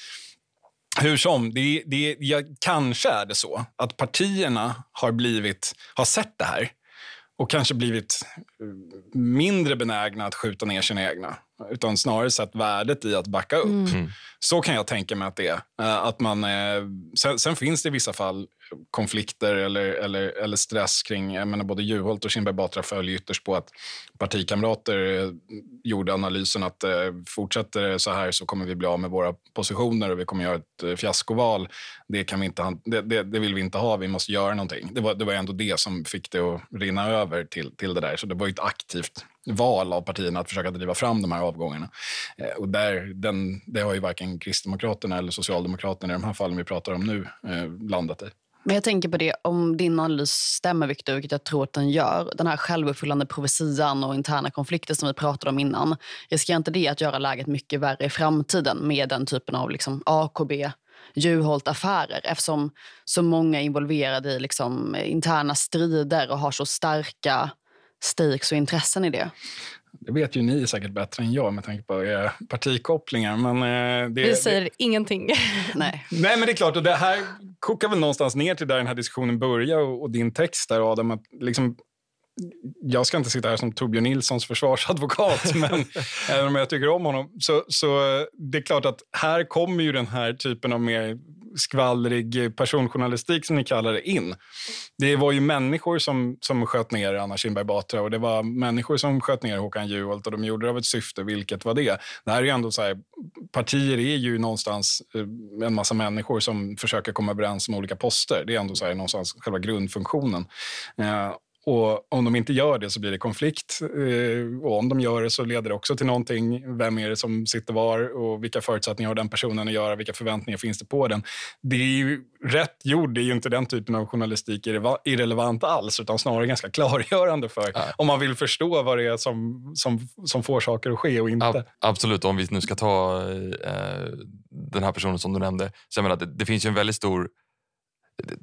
hur som, det, det, ja, kanske är det så att partierna har, blivit, har sett det här och kanske blivit mindre benägna att skjuta ner sina egna. Utan snarare sett värdet i att backa upp. Mm. Så kan jag tänka mig att det är. Eh, att man, sen, sen, finns det i vissa fall konflikter eller, eller, eller stress kring... Jag menar, både Juholt och Kinberg Batra föll ytterst på att partikamrater eh, gjorde analysen att eh, fortsätter det så här så kommer vi bli av med våra positioner och vi kommer göra ett eh, fiaskoval. Det, kan vi inte, det, det, det, vill vi inte ha, vi måste göra någonting. Det var, det var ändå det som fick det att rinna över till, till det där. Så det var ett aktivt val av partierna att försöka driva fram de här avgångarna. Eh, och där, den, det har ju varken Kristdemokraterna eller Socialdemokraterna i de här fallen vi pratar om nu eh, landat i. Men jag tänker på det, om din analys stämmer, Victor, vilket jag tror att den gör. Den här självuppfyllande profetian och interna konflikter som vi pratade om innan. Riskerar inte det att göra läget mycket värre i framtiden med den typen av liksom AKB Juholt-affärer eftersom så många är involverade i liksom interna strider och har så starka stakes och intressen i det? Det vet ju ni säkert bättre än jag med tanke på era partikopplingar. Men, eh, det, Vi säger det, ingenting. [LAUGHS] Nej. Nej, men det är klart. Och det här kokar väl någonstans ner till där den här diskussionen börjar och, och din text där, Adam. Att liksom, jag ska inte sitta här som Torbjörn Nilssons försvarsadvokat, [LAUGHS] men även om jag tycker om honom. Så, så det är klart att här kommer ju den här typen av mer skvallrig personjournalistik som ni kallar det in. Det var ju människor som, som sköt ner Anna Kinberg Batra och det var människor som sköt ner Håkan Juholt och de gjorde det av ett syfte, vilket var det? Det här är ju ändå så här, partier är ju någonstans eh, en massa människor som försöker komma överens om olika poster. Det är ändå så här, någonstans själva grundfunktionen. Eh, och om de inte gör det så blir det konflikt. Eh, och om de gör det så leder det också till någonting. Vem är det som sitter var och vilka förutsättningar har den personen att göra? Vilka förväntningar finns det på den? Det är ju, rätt gjord är ju inte den typen av journalistik irrelevant alls utan snarare ganska [LAUGHS] klargörande för ja. om man vill förstå vad det är som, som, som får saker att ske och inte. Ab absolut, om vi nu ska ta eh, den här personen som du nämnde. Så jag menar, det, det finns ju en väldigt stor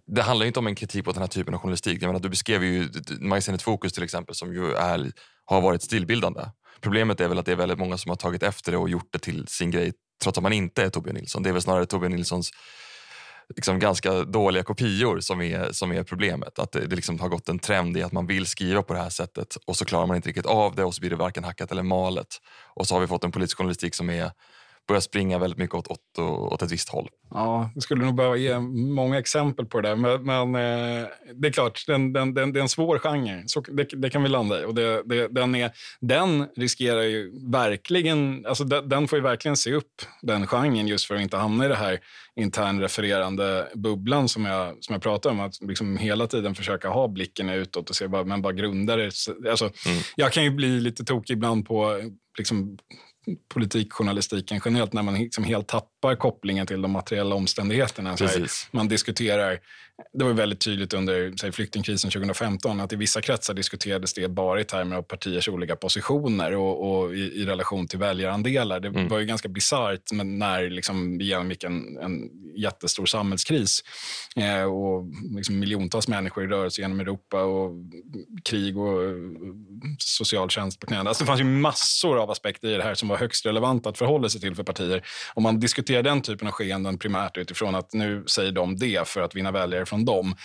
det handlar inte om en kritik mot den här typen av journalistik. Jag menar, du beskrev ju magasinet Fokus till exempel som ju är, har varit stilbildande. Problemet är väl att det är väldigt många som har tagit efter det och gjort det till sin grej trots att man inte är Torbjörn Nilsson. Det är väl snarare Torbjörn Nilssons liksom ganska dåliga kopior som är, som är problemet. Att det, det liksom har gått en trend i att man vill skriva på det här sättet och så klarar man inte riktigt av det och så blir det varken hackat eller malet. Och så har vi fått en politisk journalistik som är börjar springa väldigt mycket åt, åt, åt ett visst håll. Ja, jag skulle nog behöva ge många exempel på det där. Men, men eh, det är klart, den, den, den, det är en svår genre. Så det, det kan vi landa i. Och det, det, den, är, den riskerar ju verkligen... Alltså den, den, får ju verkligen se upp, den genren, just för att inte hamna i det här internrefererande bubblan som jag, som jag pratar om. Att liksom hela tiden försöka ha blicken utåt och se bara, men bara grundar det. Alltså, mm. Jag kan ju bli lite tokig ibland på liksom, politikjournalistiken generellt när man liksom helt tappar kopplingen till de materiella omständigheterna. Man diskuterar, det var väldigt tydligt under säg, flyktingkrisen 2015 att i vissa kretsar diskuterades det bara i termer av partiers olika positioner och, och i, i, relation till väljarandelar. Det mm. var ju ganska bisarrt när liksom, vi genomgick en, en jättestor samhällskris eh, och liksom miljontals människor i rörelse genom Europa och krig och socialtjänst på knäna. Alltså, det fanns ju massor av aspekter i det här som var högst relevanta att förhålla sig till för partier. Om man diskuterar den typen av skeenden primärt utifrån att nu säger de det för att vinna väljare från dem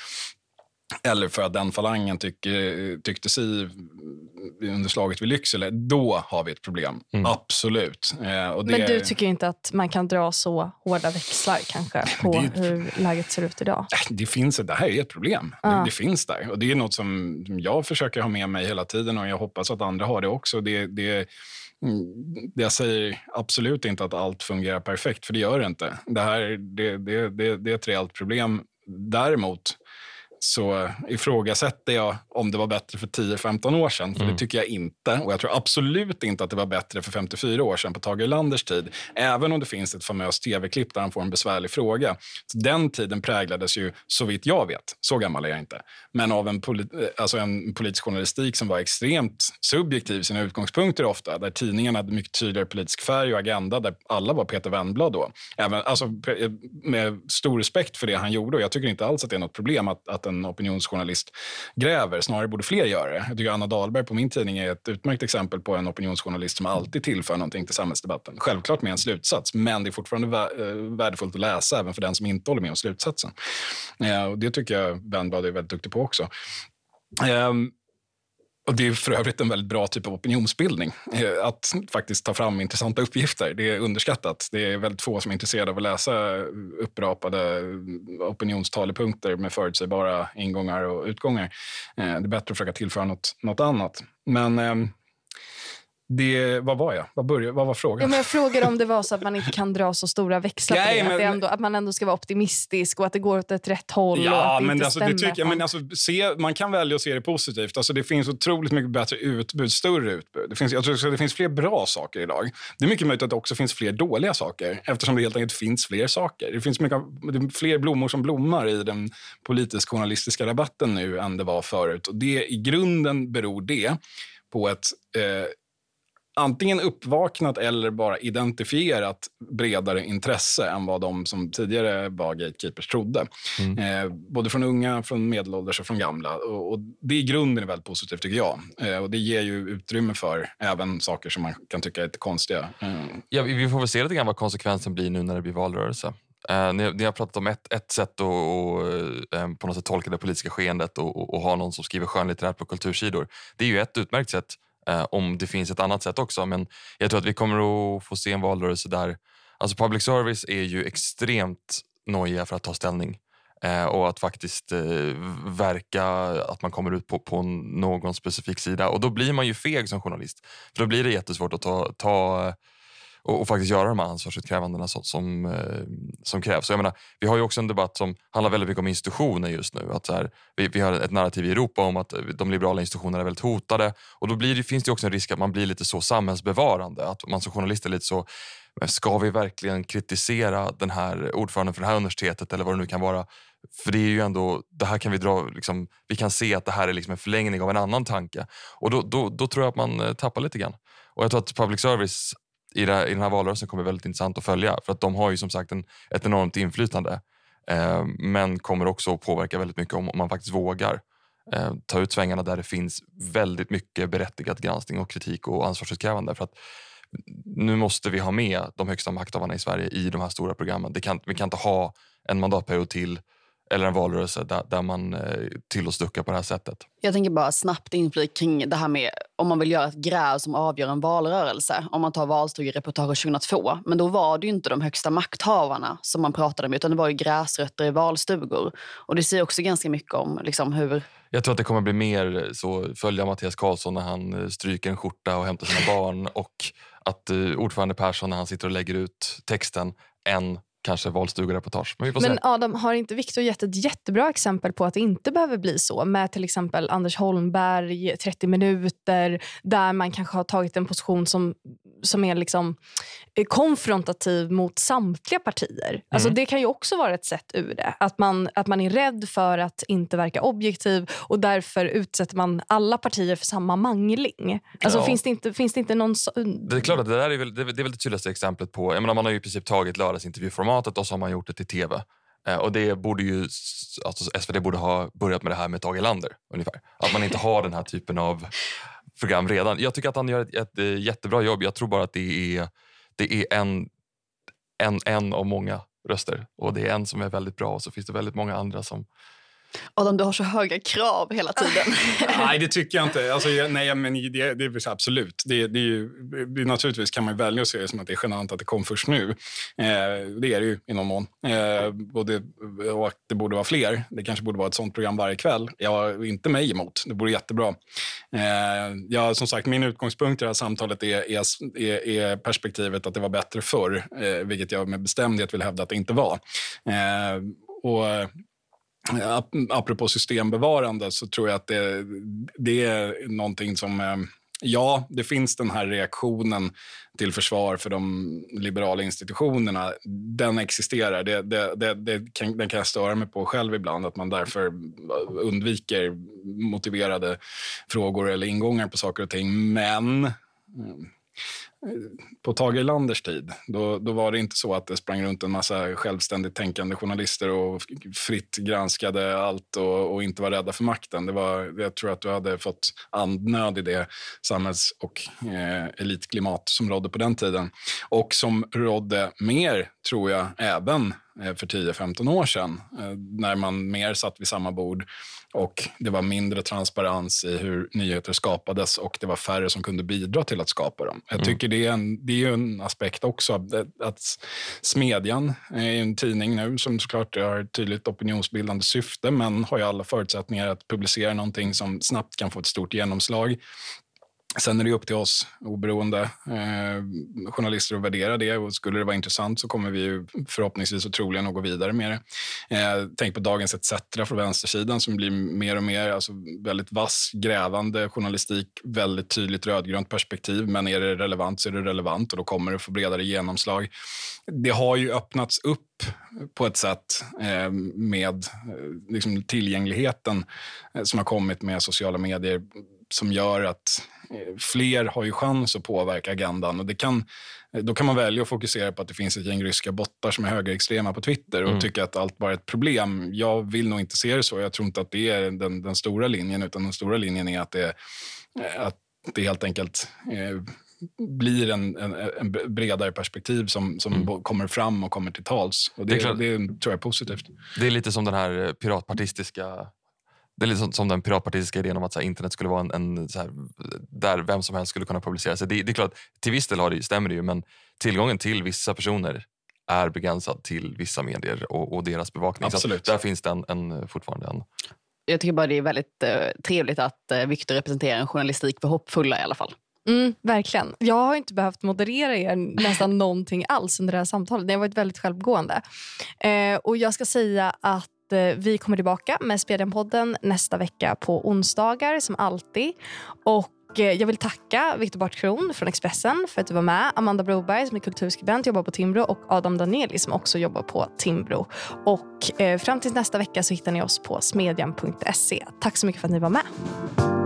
eller för att den falangen tycker, tyckte si under slaget vid Lycksele, då har vi ett problem. Mm. Absolut. Eh, det... Men du tycker inte att man kan dra så hårda växlar kanske på det... hur läget ser ut idag? Det, finns, det här är ett problem. Ah. Det, det, finns där. Och Det är något som jag försöker ha med mig hela tiden och jag hoppas att andra har det också. Det, det, mm, jag säger absolut inte att allt fungerar perfekt, för det gör det inte. Det, här, det, det, det, det är ett reellt problem. Däremot så ifrågasätter jag om det var bättre för 10-15 år sedan. För mm. det tycker jag inte. Och jag tror absolut inte att det var bättre för 54 år sedan på Tage Erlanders tid. Även om det finns ett famöst tv-klipp där han får en besvärlig fråga. Så den tiden präglades ju, så vitt jag vet, så gammal är jag inte, men av en, polit alltså en politisk journalistik som var extremt subjektiv i sina utgångspunkter ofta. Där tidningarna hade mycket tydligare politisk färg och agenda. Där alla var Peter Wennblad då. Även, alltså, med stor respekt för det han gjorde. Och jag tycker inte alls att det är något problem att, att en opinionsjournalist gräver. Snarare borde fler göra det. Jag tycker Anna Dahlberg på min tidning är ett utmärkt exempel på en opinionsjournalist som alltid tillför någonting till samhällsdebatten. Självklart med en slutsats, men det är fortfarande eh, värdefullt att läsa även för den som inte håller med om slutsatsen. Eh, och det tycker jag Wennblad är väldigt duktig på också. Ehm, och Det är för övrigt en väldigt bra typ av opinionsbildning. Eh, att faktiskt ta fram intressanta uppgifter. Det är underskattat. Det är väldigt få som är intresserade av att läsa upprapade opinionstalepunkter med förutsägbara ingångar och utgångar. Eh, det är bättre att försöka tillföra något, något annat. Men ehm, det, vad var jag? Vad, började, vad var frågan? Ja, men jag frågade om det var så att man inte kan dra så stora växlar på det. men- att, det ändå, att man ändå ska vara optimistisk och att det går åt ett rätt håll. Ja, det men, alltså, det stämmer tycker, att jag, man- men alltså, se, man kan välja att se det positivt. Alltså, det finns otroligt mycket bättre utbud, större utbud. Det finns, jag tror att det finns fler bra saker idag. Det är mycket möjligt att det också finns fler dåliga saker eftersom det helt enkelt finns fler saker. Det finns mycket, det fler blommor som blommar i den politisk-journalistiska rabatten nu än det var förut. Och det, I grunden beror det på ett eh, antingen uppvaknat eller bara identifierat bredare intresse än vad de som tidigare var gatekeepers trodde. Eh, både från unga, från medelålders och från gamla. Och, och det i grunden är väldigt positivt tycker jag. Eh, och det ger ju utrymme för även saker som man kan tycka är lite konstiga. Eh, Ja, vi får väl se lite grann vad konsekvensen blir nu när det blir valrörelse. Eh, ni, ni har pratat om ett, ett sätt att och, eh, på något sätt tolka det politiska skeendet och, och, och ha någon som skriver skönlitterärt på kultursidor. Det är ju ett utmärkt sätt Eh, om det finns ett annat sätt också. Men jag tror att vi kommer att få se en valrörelse där... Alltså public service är ju extremt nojiga för att ta ställning. Eh, och att faktiskt eh, verka att man kommer ut på, på någon specifik sida. Och då blir man ju feg som journalist. För då blir det jättesvårt att ta, ta eh, och, och faktiskt göra de här ansvarsutkrävandena som, som, som krävs. Så jag menar, vi har ju också en debatt som handlar väldigt mycket om institutioner just nu. Att så här, vi, vi har ett narrativ i Europa om att eh, de liberala institutionerna är väldigt hotade. Och då blir det, finns det också en risk att man blir lite så samhällsbevarande. Att man som journalist är lite så, men ska vi verkligen kritisera den här ordföranden för det här universitetet eller vad det nu kan vara? För det är ju ändå, det här kan vi dra, liksom, vi kan se att det här är liksom en förlängning av en annan tanke. Och då, då, då tror jag att man eh, tappar lite grann. Och jag tror att public service i, det, i den här valrörelsen kommer väldigt intressant att följa. För att de har ju som sagt en, ett enormt inflytande. Eh, men kommer också att påverka väldigt mycket om, om man faktiskt vågar eh, ta ut svängarna där det finns väldigt mycket berättigad granskning och kritik och ansvarsutkrävande. För att nu måste vi ha med de högsta makthavarna i Sverige i de här stora programmen. Det kan, vi kan inte ha en mandatperiod till eller en valrörelse där, där man eh, tillåts ducka på det här sättet. Jag tänker bara snabbt inflik kring det här med om man vill göra ett gräv som avgör en valrörelse. Om man tar valstugereportaget 2002. Men då var det inte de högsta makthavarna som man pratade med utan det var ju gräsrötter i valstugor. Och det säger också ganska mycket om liksom, hur Jag tror att det kommer bli mer så följa Mattias Karlsson när han eh, stryker en skjorta och hämtar sina barn [LAUGHS] och att uh, ordförande Persson när han sitter och lägger ut texten än kanske valstugereportage. Men Men. Adam, har inte Viktor gett ett jättebra exempel på att det inte behöver bli så? Med till exempel Anders Holmberg, 30 minuter, där man kanske har tagit en position som, som är liksom eh, konfrontativ mot samtliga partier. Alltså Mm. Det kan ju också vara ett sätt ur det. Att man, att man är rädd för att inte verka objektiv och därför utsätter man alla partier för samma mangling. Alltså Ja. finns, det inte, finns det inte någon... Det är klart att det där är väl det, är väl- det, är väl det tydligaste exemplet på... Jag menar, man har ju i princip tagit formatet och så har man gjort det till tv. Eh, och det borde ju, alltså SVT borde ha börjat med det här med Tage Erlander ungefär. Att man inte har den här typen av program redan. Jag tycker att han gör ett, ett, eh, jättebra jobb. Jag tror bara att det är, det är en, en, en av många röster. Och det är en som är väldigt bra och så finns det väldigt många andra som... Adam, du har så höga krav hela tiden. [LAUGHS] Nej, det tycker jag inte. Alltså, nej, men det, det är absolut. Det, det är ju, naturligtvis kan man välja att se det som att det är genant att det kom först nu. Eh, det är det ju i någon mån. Eh, och, det, och att det borde vara fler. Det kanske borde vara ett sånt program varje kväll. Jag har inte mig emot. Det vore jättebra. Eh, ja, som sagt, min utgångspunkt i det här samtalet är, är, är, är perspektivet att det var bättre förr, eh, vilket jag med bestämdhet vill hävda att det inte var. Eh, och Eh, apropå systembevarande så tror jag att det, det är någonting som... Eh, ja, det finns den här reaktionen till försvar för de liberala institutionerna. Den existerar. Det, det, det, det kan, den kan jag störa mig på själv ibland. Att man därför eh, undviker motiverade frågor eller ingångar på saker och ting. Men mm, Eh, på Tage Erlanders tid, då, då var det inte så att det sprang runt en massa självständigt tänkande journalister och fritt granskade allt och, och inte var rädda för makten. Det var, jag tror att du hade fått andnöd i det samhälls och eh, elitklimat som rådde på den tiden. Och som rådde mer, tror jag, även för 10-15 år sedan eh, när man mer satt vid samma bord och det var mindre transparens i hur nyheter skapades och det var färre som kunde bidra till att skapa dem. Jag mm. tycker det är en, det är en aspekt också. Att Smedjan är en tidning nu som såklart har ett tydligt opinionsbildande syfte men har ju alla förutsättningar att publicera någonting som snabbt kan få ett stort genomslag. Sen är det upp till oss oberoende eh, journalister att värdera det. Och skulle det vara intressant så kommer vi förhoppningsvis och troligen att gå vidare med det. Eh, tänk på Dagens ETC från vänstersidan som blir mer och mer alltså väldigt vass, grävande journalistik. Väldigt tydligt rödgrönt perspektiv. Men är det relevant så är det relevant och då kommer det få bredare genomslag. Det har ju öppnats upp på ett sätt eh, med eh, liksom tillgängligheten eh, som har kommit med sociala medier som gör att eh, fler har ju chans att påverka agendan. Och det kan, då kan man välja att fokusera på att det finns ett gäng ryska bottar som är högerextrema på Twitter och mm. tycka att allt bara är ett problem. Jag vill nog inte se det så. Jag tror inte att det är den, den stora linjen, utan den stora linjen är att det, eh, att det helt enkelt eh, blir en, en, en, bredare perspektiv som, som mm. kommer fram och kommer till tals. Och det, det, det, tror jag är positivt. Det är lite som den här piratpartistiska det är lite som den piratpartistiska idén om att här, internet skulle vara en, en här, där vem som helst skulle kunna publicera sig. Det, det, är klart, till viss del har det, stämmer det ju men tillgången till vissa personer är begränsad till vissa medier och, och deras bevakning. Absolut. Så där finns det en, en, fortfarande en... Jag tycker bara det är väldigt eh, trevligt att eh, Viktor representerar en journalistik för hoppfulla i alla fall. Mm, verkligen. Jag har inte behövt moderera er nästan [LAUGHS] någonting alls under det här samtalet. Ni har varit väldigt självgående. Eh, och jag ska säga att Eh, vi kommer tillbaka med Spedjan-podden nästa vecka på onsdagar som alltid. Och eh, jag vill tacka Viktor Bartkron från Expressen för att du var med. Amanda Broberg som är kulturskribent jobbar på Timbro och Adam Danieli som också jobbar på Timbro. Och eh, fram till nästa vecka så hittar ni oss på smedjan.se. Tack så mycket för att ni var med.